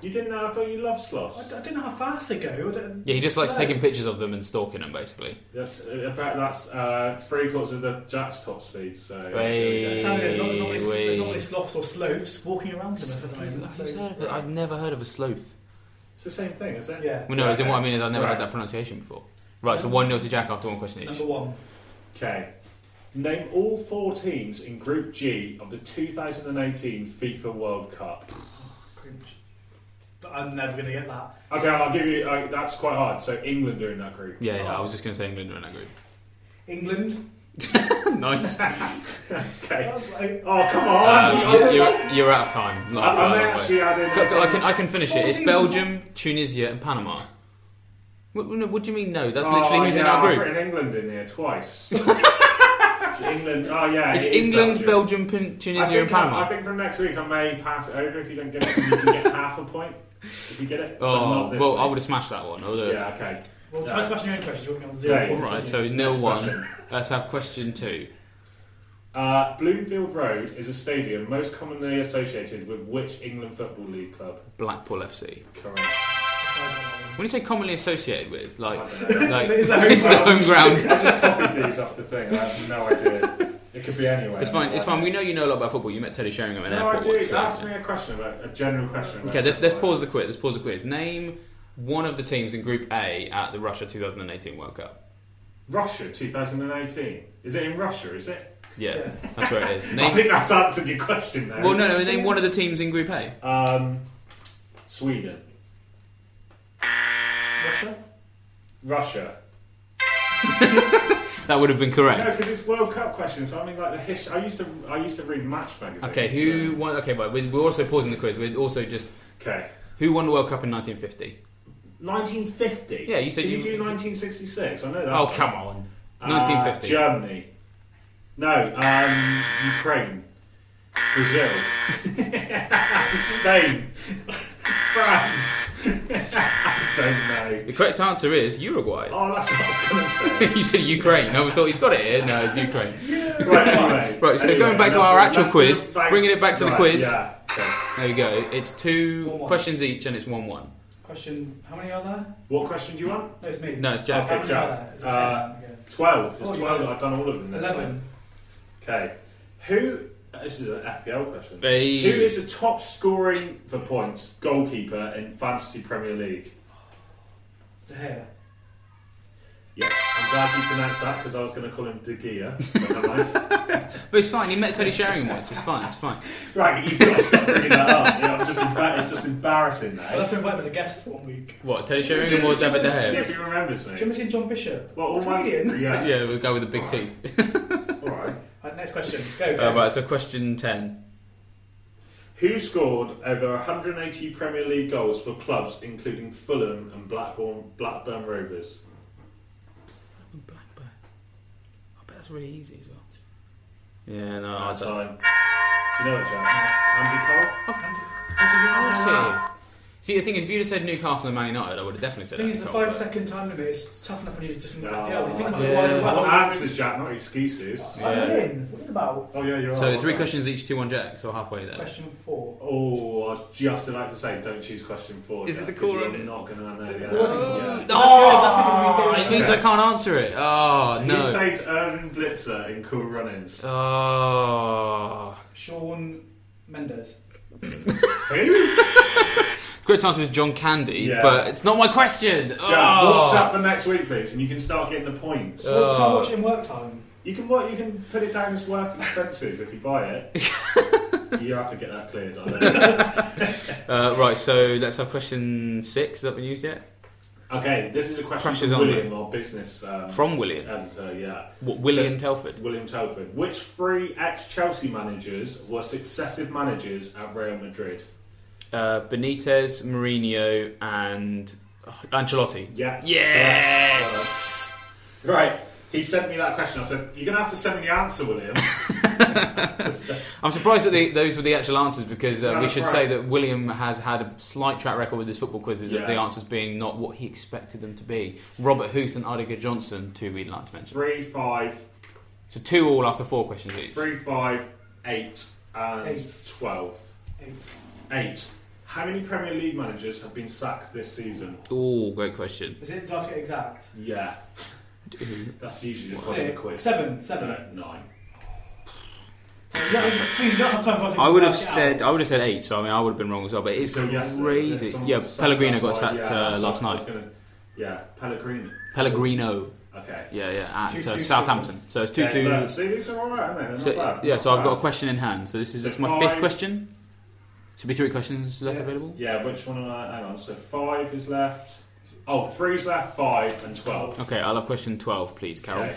You didn't know? I thought you loved I, sloths. I don't know how fast they go. I don't- Yeah, he just likes slow. taking pictures of them and stalking them, basically. That's uh, about that's uh, three quarters of the Jack's top speed. So there Wait. Sadly, there's not, there's, not many, Wait. there's not many sloths or sloths walking around Plymouth at the moment. Who's So, heard of it? I've never heard of a sloth. It's the same thing, is it? yeah. Well, no, as in what I mean is I've never Right. heard that pronunciation before. Right, so 1 0 to Jack after one question each. Number one. Okay. Name all four teams in Group G of the 2018 FIFA World Cup. [sighs] Cringe. But I'm never going to get that. Okay, I'll give you. Uh, that's quite hard. So England are in that group. Yeah, yeah, I was just going to say England are in that group. England. Group. [laughs] nice. Okay. Like- Oh come on! you- you're, you're out of time. I, Not- I may by way. actually add in. Go- go- I can I can finish it. It's Fourteen Belgium, Tunisia, and Panama. What, what what do you mean? No, that's Oh, literally who's in yeah, our I've group. written England in here twice. [laughs] England. Oh yeah. It's it is England, Belgium. Belgium, Pun- Tunisia, and Panama. I think from next week I may pass it over if you don't get it. You can get half a point if you get it. but oh not this well, week. I would have smashed that one. Although, Yeah. Okay. Well, try Yeah. smashing your own question. You want me on zero. Okay. all points, right. So you? nil Next one. question. Let's have question two. Uh, Bloomfield Road is a stadium most commonly associated with which England Football League club? Blackpool FC. Correct. When you say commonly associated with, like, I don't know. like [laughs] It's it's, a the home home ground. I just copied these off the thing. I have no idea. It could be anywhere. It's fine. It's fine. We know you know a lot about football. You met Teddy Sheringham at an No, I airport. do. once, so- Ask me a question about a general question. about Okay, let's, let's pause the quiz. Let's pause the quiz. Name one of the teams in Group A at the Russia 2018 World Cup. Russia 2018. Is it in Russia? Is it? Yeah, Yeah. that's where it is. [laughs] I think that's answered your question there. Well, isn't no, no. Name one of the teams in Group A. Um, Sweden, Russia? Russia. [laughs] That would have been correct. No, correct. because it's World Cup questions. So I mean, like the history. I used to. I used to read Match magazine. Okay, who won? Okay, but we're we're also pausing the quiz. We're also just Okay. who won the World Cup in 1950. 1950. Yeah, you said you, you- do 1966? I know that. Oh come on. Uh, 1950. Germany. No, um, Ukraine. Brazil. [laughs] Spain. France. [laughs] I don't know. The correct answer is Uruguay. Oh, that's what I was going to say. [laughs] you said Ukraine. No, I thought he's got it here. No, it's Ukraine. right, anyway. Right, so going back to our actual let's do quiz, the facts. bringing it back to the quiz. Yeah. Okay. There we go. It's two One, one. questions each, and it's one-one. Question, how many are there? What question do you want? No, it's me. No, it's Jack. Okay, Jack. there? Is Uh, 12. It's Oh, 12. I've done all of them this week. 11. Okay. Who. This is an FPL question. Hey. Who is the top scoring for points goalkeeper in Fantasy Premier League? De Gea. Yeah, I'm glad you pronounced that because I was going to call him De Gea. but. [laughs] But it's fine. He met Teddy Sheringham once. It's fine. It's fine. right, but you've got to stop bringing that up. You know, I'm just emba- it's just embarrassing I'll have now. to invite him as a guest for one week. What? Teddy Sheringham or David De See Gea? if he remembers Do you me. remember seeing John Bishop? Well, all my, Comedian? yeah. [laughs] Yeah, we'll go with the big Alright. teeth. [laughs] All right. Right, next question. Go. go. Uh, right. So question ten. Who scored over 180 Premier League goals for clubs including Fulham and Blackburn, Blackburn Rovers? Blackburn. I bet that's really easy as well. Yeah, no, I Hard don't. time. Do you know it, Jack? Andy Cole? Of How course it is. See, the thing is, if you'd have said Newcastle and Man United, I would have definitely said. The said. thing that is, the Cole, five but- second time limit is tough enough when you to just think No. about the You think Yeah. it What well. answers, Jack, not excuses. Yeah. I'm in. What are you about? Oh, yeah, you're So right. three well questions each, two on Jack, so halfway there. Question four. Oh, I was just about to say, don't choose question four. Is it Jack, the 'cause core You're not going to know Is it the the answer. core runners? Oh, yeah. That's good, that's good, it means Okay. I can't answer it. Oh Who no. plays Irvin Blitzer in Cool Runnings? Oh. Shawn Mendes. Who? [laughs] Great answer was John Candy, Yeah. but it's not my question. Jack, oh. watch that for next week, please, and you can start getting the points. Uh, Well, can't watch it in work time. You can what? You can put it down as work expenses if you buy it. [laughs] you have to get that cleared. [laughs] Uh, right, so let's have question six. Has that been used yet? okay, this is a question Pressure's from William, our business um, From William. editor. Yeah, What, William Telford. William Telford. Which three ex-Chelsea managers were successive managers at Real Madrid? Uh, Benitez, Mourinho, and oh, Ancelotti. Yeah. Yes! Right. He sent me that question. I said, "You're gonna have to send me the answer, William." [laughs] I'm surprised that the, those were the actual answers because uh, No, we should right. say that William has had a slight track record with his football quizzes of the answers being not what he expected them to be. Robert Huth and Adiga Johnson, two we'd like to mention. three, five, So two all after four questions each. three, five, eight, and Eight. twelve. Eight. Eight. How many Premier League managers have been sacked this season? Oh, great question. Is it? Do I have to get exact? Yeah, [laughs] that's usually the point of the Six. quiz. Seven. Seven. No, nine. You don't- Please, you don't have time for us to I would have work it out. said I would have said eight, so I mean I would have been wrong as well. But it's So yesterday, was it? crazy. Someone Yeah, was sacked, Pellegrino that's got why- sacked yeah, uh, that's last what I night. gonna- yeah, Pellegrino. Pellegrino, Okay. yeah, yeah, at two, uh, two. Southampton. So it's two Okay, two. look, see, these are all right, aren't they? They're So, not bad. yeah, so I've got a question in hand. So this is So this is my fifth five- question. Should be three questions left Yeah. available. Yeah, which one am I? Hang on. So five is left. Oh, three's left, five, and twelve. Okay, I'll have question twelve, please, Carol. Okay.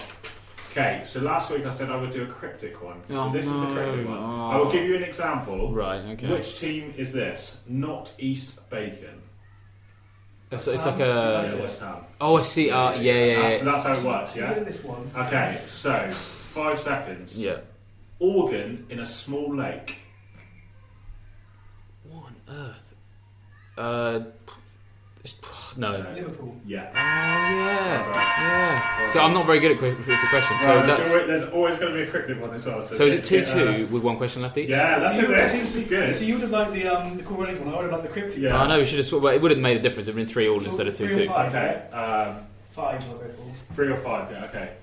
Okay, so last week I said I would do a cryptic one. So Oh, this is a cryptic one. Oh. I will give you an example. Right. Okay. Which team is this? Not East Bacon. It's, it's like a. Yeah, West Ham. Oh, I see. Uh, yeah, yeah, Ah, yeah. So that's how it works, yeah? this one. Okay, so five seconds. Yeah. Organ in a small lake. What on earth? Uh, No. Liverpool. Yeah. Oh yeah, Well yeah. So I'm not very good at que- with the questions. So Right, there's, that's always, there's always going to be a cryptic one as well. So, so is it two yeah, two with one question left each? Yeah, So that's you- this is good. So you would have liked the um, the Cool Runnings one. I would have liked the Cryptic. Yeah. I know we should have. sw- Well, it would have made a difference. It would have been three all So instead of two three or two. five, Okay. Um, Five, I'll go for. Three or five, yeah, okay.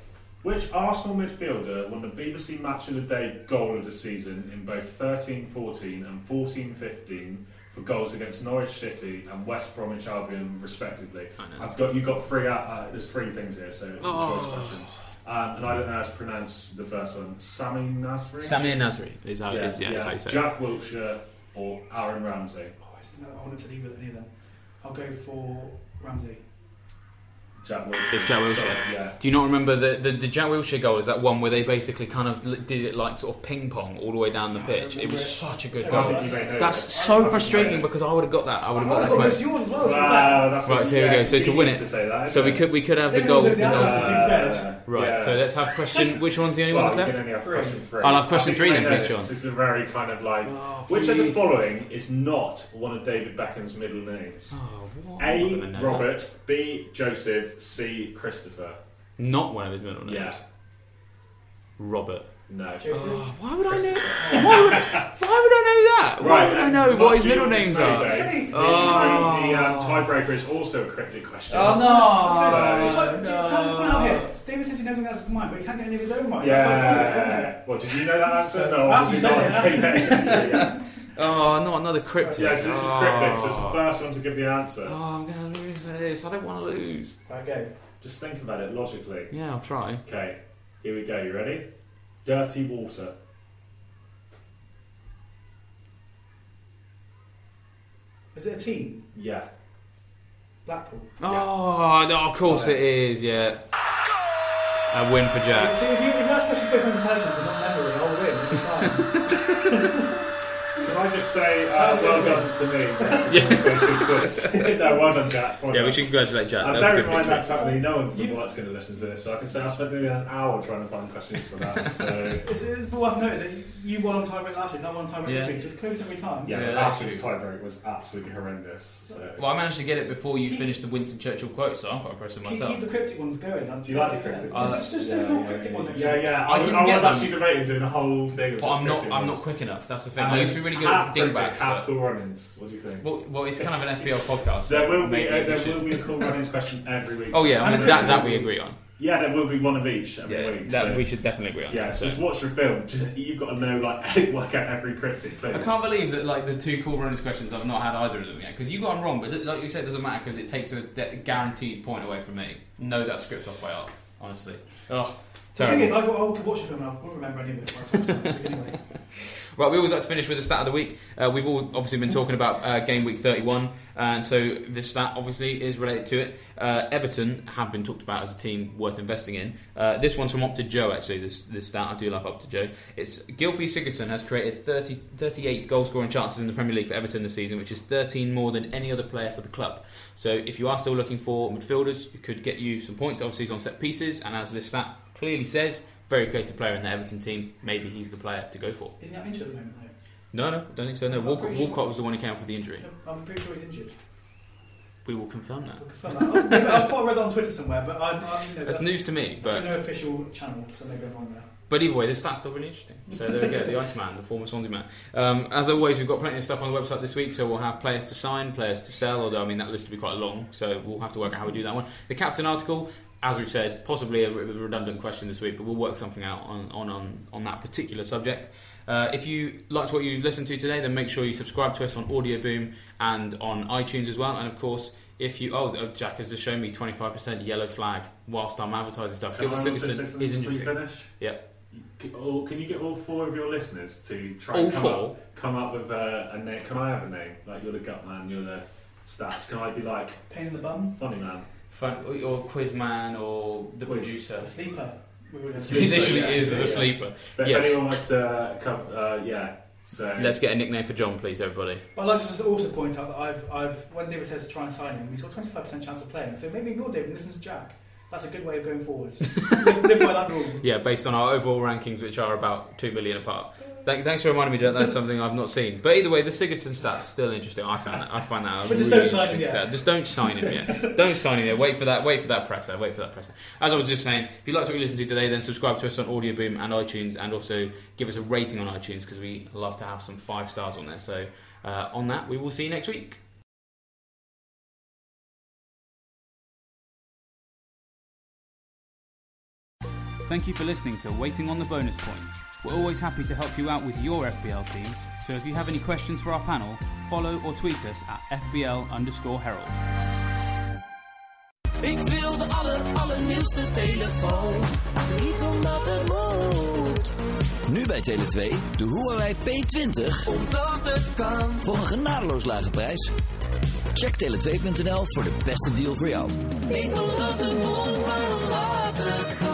Which Arsenal midfielder won the BBC Match of the Day goal of the season in both 13 14 and 14 15 for goals against Norwich City and West Bromwich Albion, respectively? I know. I've got you got three out. Uh, there's three things here, so it's a Oh. choice question. Um, and I don't know how to pronounce the first one. Sami Nasri. Sammy and Nasri is how, yeah, is, yeah, is how you say. Jack Wilshere or Aaron Ramsey. Oh, I didn't know I wanted to leave with any of them. I'll go for Ramsey. Jack Wilshere. It's Jack Wilshere. Sorry, yeah. Do you not remember the, the, the Jack Wilshere goal? Is that one where they basically kind of li- did it like sort of ping pong all the way down the pitch? It was such a good goal. think you may know That's so frustrating because I would have got that. I would have got that. Oh, yours as well. to be fair. Wow, that's Right, so here we go. So to win it- to say that, So we could we could have the goal. The was goals. Uh. Right. yeah. So let's have question. [laughs] Which one's the only Well, one that's left? Three. I'll have question three then, please. Sean. This is a very kind of like. Oh, Which of the following is not one of David Beckham's middle names? Oh, what? A. Robert. B. Joseph. C. Christopher. Not one of his middle names. Yeah. Robert. No. Oh, why would I know? Why would, why would I know that? Why would I know what his middle names are? Dave, Hey. the- Oh. The um, tiebreaker is also a cryptic question. Oh, no! Can So- I just point out here? David says he knows the answer to mine, but he can't get any of his own right. That's quite funny, isn't Yeah. it? Well, did you know that answer? No, obviously not. said yeah, [laughs] yeah. Oh, not another cryptic. Yeah, so this is oh. cryptic, so it's the first one to give the answer. Oh, I'm gonna lose this. I don't want to lose. Okay. Just think about it logically. Yeah, I'll try. Okay, here we go. You ready? Dirty water. Is it a team? Yeah. Blackpool. Oh, no, of course it is. Yeah. A win for Jack. See, if you, if you ask questions based on intelligence and not memory, I'll win. It's fine. [laughs] Can I just say, uh, well done to me? [laughs] Yeah. That's a good quiz. no, well done, Jack. Well Yeah, done. we should congratulate Jack. And That was a bear good in mind that's happening. No one from You- work's going to listen to this, so I can say I spent maybe an hour trying to find questions for that. [laughs] So It's, it's worth noting that you won on time break last week, not one time break Yeah. this week, so it's close every time. yeah, Yeah, last that's week's tiebreak was absolutely horrendous. So. Well, I managed to get it before you finished the Winston Churchill quote, so I'm quite impressed with myself. keep the cryptic ones going. I'll Do you like the cryptic? Yeah. Just just yeah, do a full yeah, cryptic yeah, one next yeah, yeah. I I, I was actually debating doing a whole thing. But I'm not. I'm not quick enough. That's the thing. I used to be really good half at cryptic, dingbats. half Cool Runnings. What do you think? well, well, it's kind of an FPL podcast. There so will be uh, there should- will be a Cool Runnings question every week. Oh yeah, I mean, that that we agree on. yeah, there will be one of each every Yeah, week. that so- we should definitely agree on. Yeah, so so. just watch the film. You've got to know, like, [laughs] work out every cryptic clue. I can't believe that like the two Cool Runnings questions I've not had either of them yet because you got them wrong, but like you said, it doesn't matter because it takes a de- guaranteed point away from me. Know that script off by heart, honestly. Oh, The thing is. I, I could watch the film and I wouldn't remember any of it. But it's [laughs] anyway. Right, we always like to finish with the stat of the week. Uh, we've all obviously been talking about uh, game week 31, and so this stat obviously is related to it. Uh, Everton have been talked about as a team worth investing in. Uh, this one's from Opta Joe, actually. This this stat I do love Opta Joe. It's Gylfi Sigurdsson has created 30, 38 goal scoring chances in the Premier League for Everton this season, which is 13 more than any other player for the club. So if you are still looking for midfielders, who could get you some points. Obviously, he's on set pieces, and as this stat clearly says, very creative player in the Everton team. Maybe he's the player to go for. Isn't he injured at the moment, though? No, no, don't think so. No, Walcott, sure- Walcott was the one who came out for the injury. I'm pretty sure he's injured. We will confirm that. I'll confirm that. I, thought I read that on Twitter somewhere, but I'm, I'm you know, That's that's, news to me, but no official channel, so maybe I'm wrong there. but either way, this stat's still really interesting. So there we go, the Iceman, the former Swansea man. Um, as always, we've got plenty of stuff on the website this week, so we'll have players to sign, players to sell. Although I mean that list will be quite long, so we'll have to work out how we do that one. The captain article, as we've said, possibly a redundant question this week, but we'll work something out on on on, on that particular subject. Uh, if you liked what you've listened to today, then make sure you subscribe to us on Audioboom and on iTunes as well. And of course, if you oh uh, Jack has just shown me twenty five percent yellow flag whilst I'm advertising stuff. Can I Gilbert also say Sigurdsson something is you interesting. finish? Yep. Can, can you get all four of your listeners to try All and come four? up, come up with a, a name? Can I have a name? Like you're the gut man, you're the stats. Can I be like Pain in the bum, funny man? Fun, or Quizman or the Quiz. producer. a sleeper. We were He Sleeper, literally yeah, is yeah, the yeah. sleeper. But Yes. if anyone wants to come, uh, yeah. So Let's get a nickname for John, please, everybody. But I'd like to just also point out that I've, I've when David says to try and sign him, he's got 25% chance of playing. So maybe ignore David and listen to Jack. that's a good way of going forward. [laughs] live, live by that rule. Yeah, based on our overall rankings, which are about two million apart. Thank, thanks for reminding me that that's something I've not seen. But either way, the Sigurdsson stats still interesting. I found that. I find that. But just really don't sign him yet. stat. Just don't sign him yet. don't sign him yet. Wait for that. Wait for that presser. Wait for that presser. As I was just saying, if you liked what you listened to today, then subscribe to us on Audioboom and iTunes, and also give us a rating on iTunes because we love to have some five stars on there. So uh, on that, we will see you next week. Thank you for listening to Waiting on the Bonus Points. We're always happy to help you out with your FPL team, so if you have any questions for our panel, follow or tweet us at FPL underscore Herald. Ik wil de aller, allernieuwste telefoon. Niet omdat het moet. Nu bij Tele2 de Huawei P20 Omdat het kan. voor een genadeloos lage prijs. Check tele2.nl voor de beste deal voor jou. Niet omdat het moet, maar omdat het kan.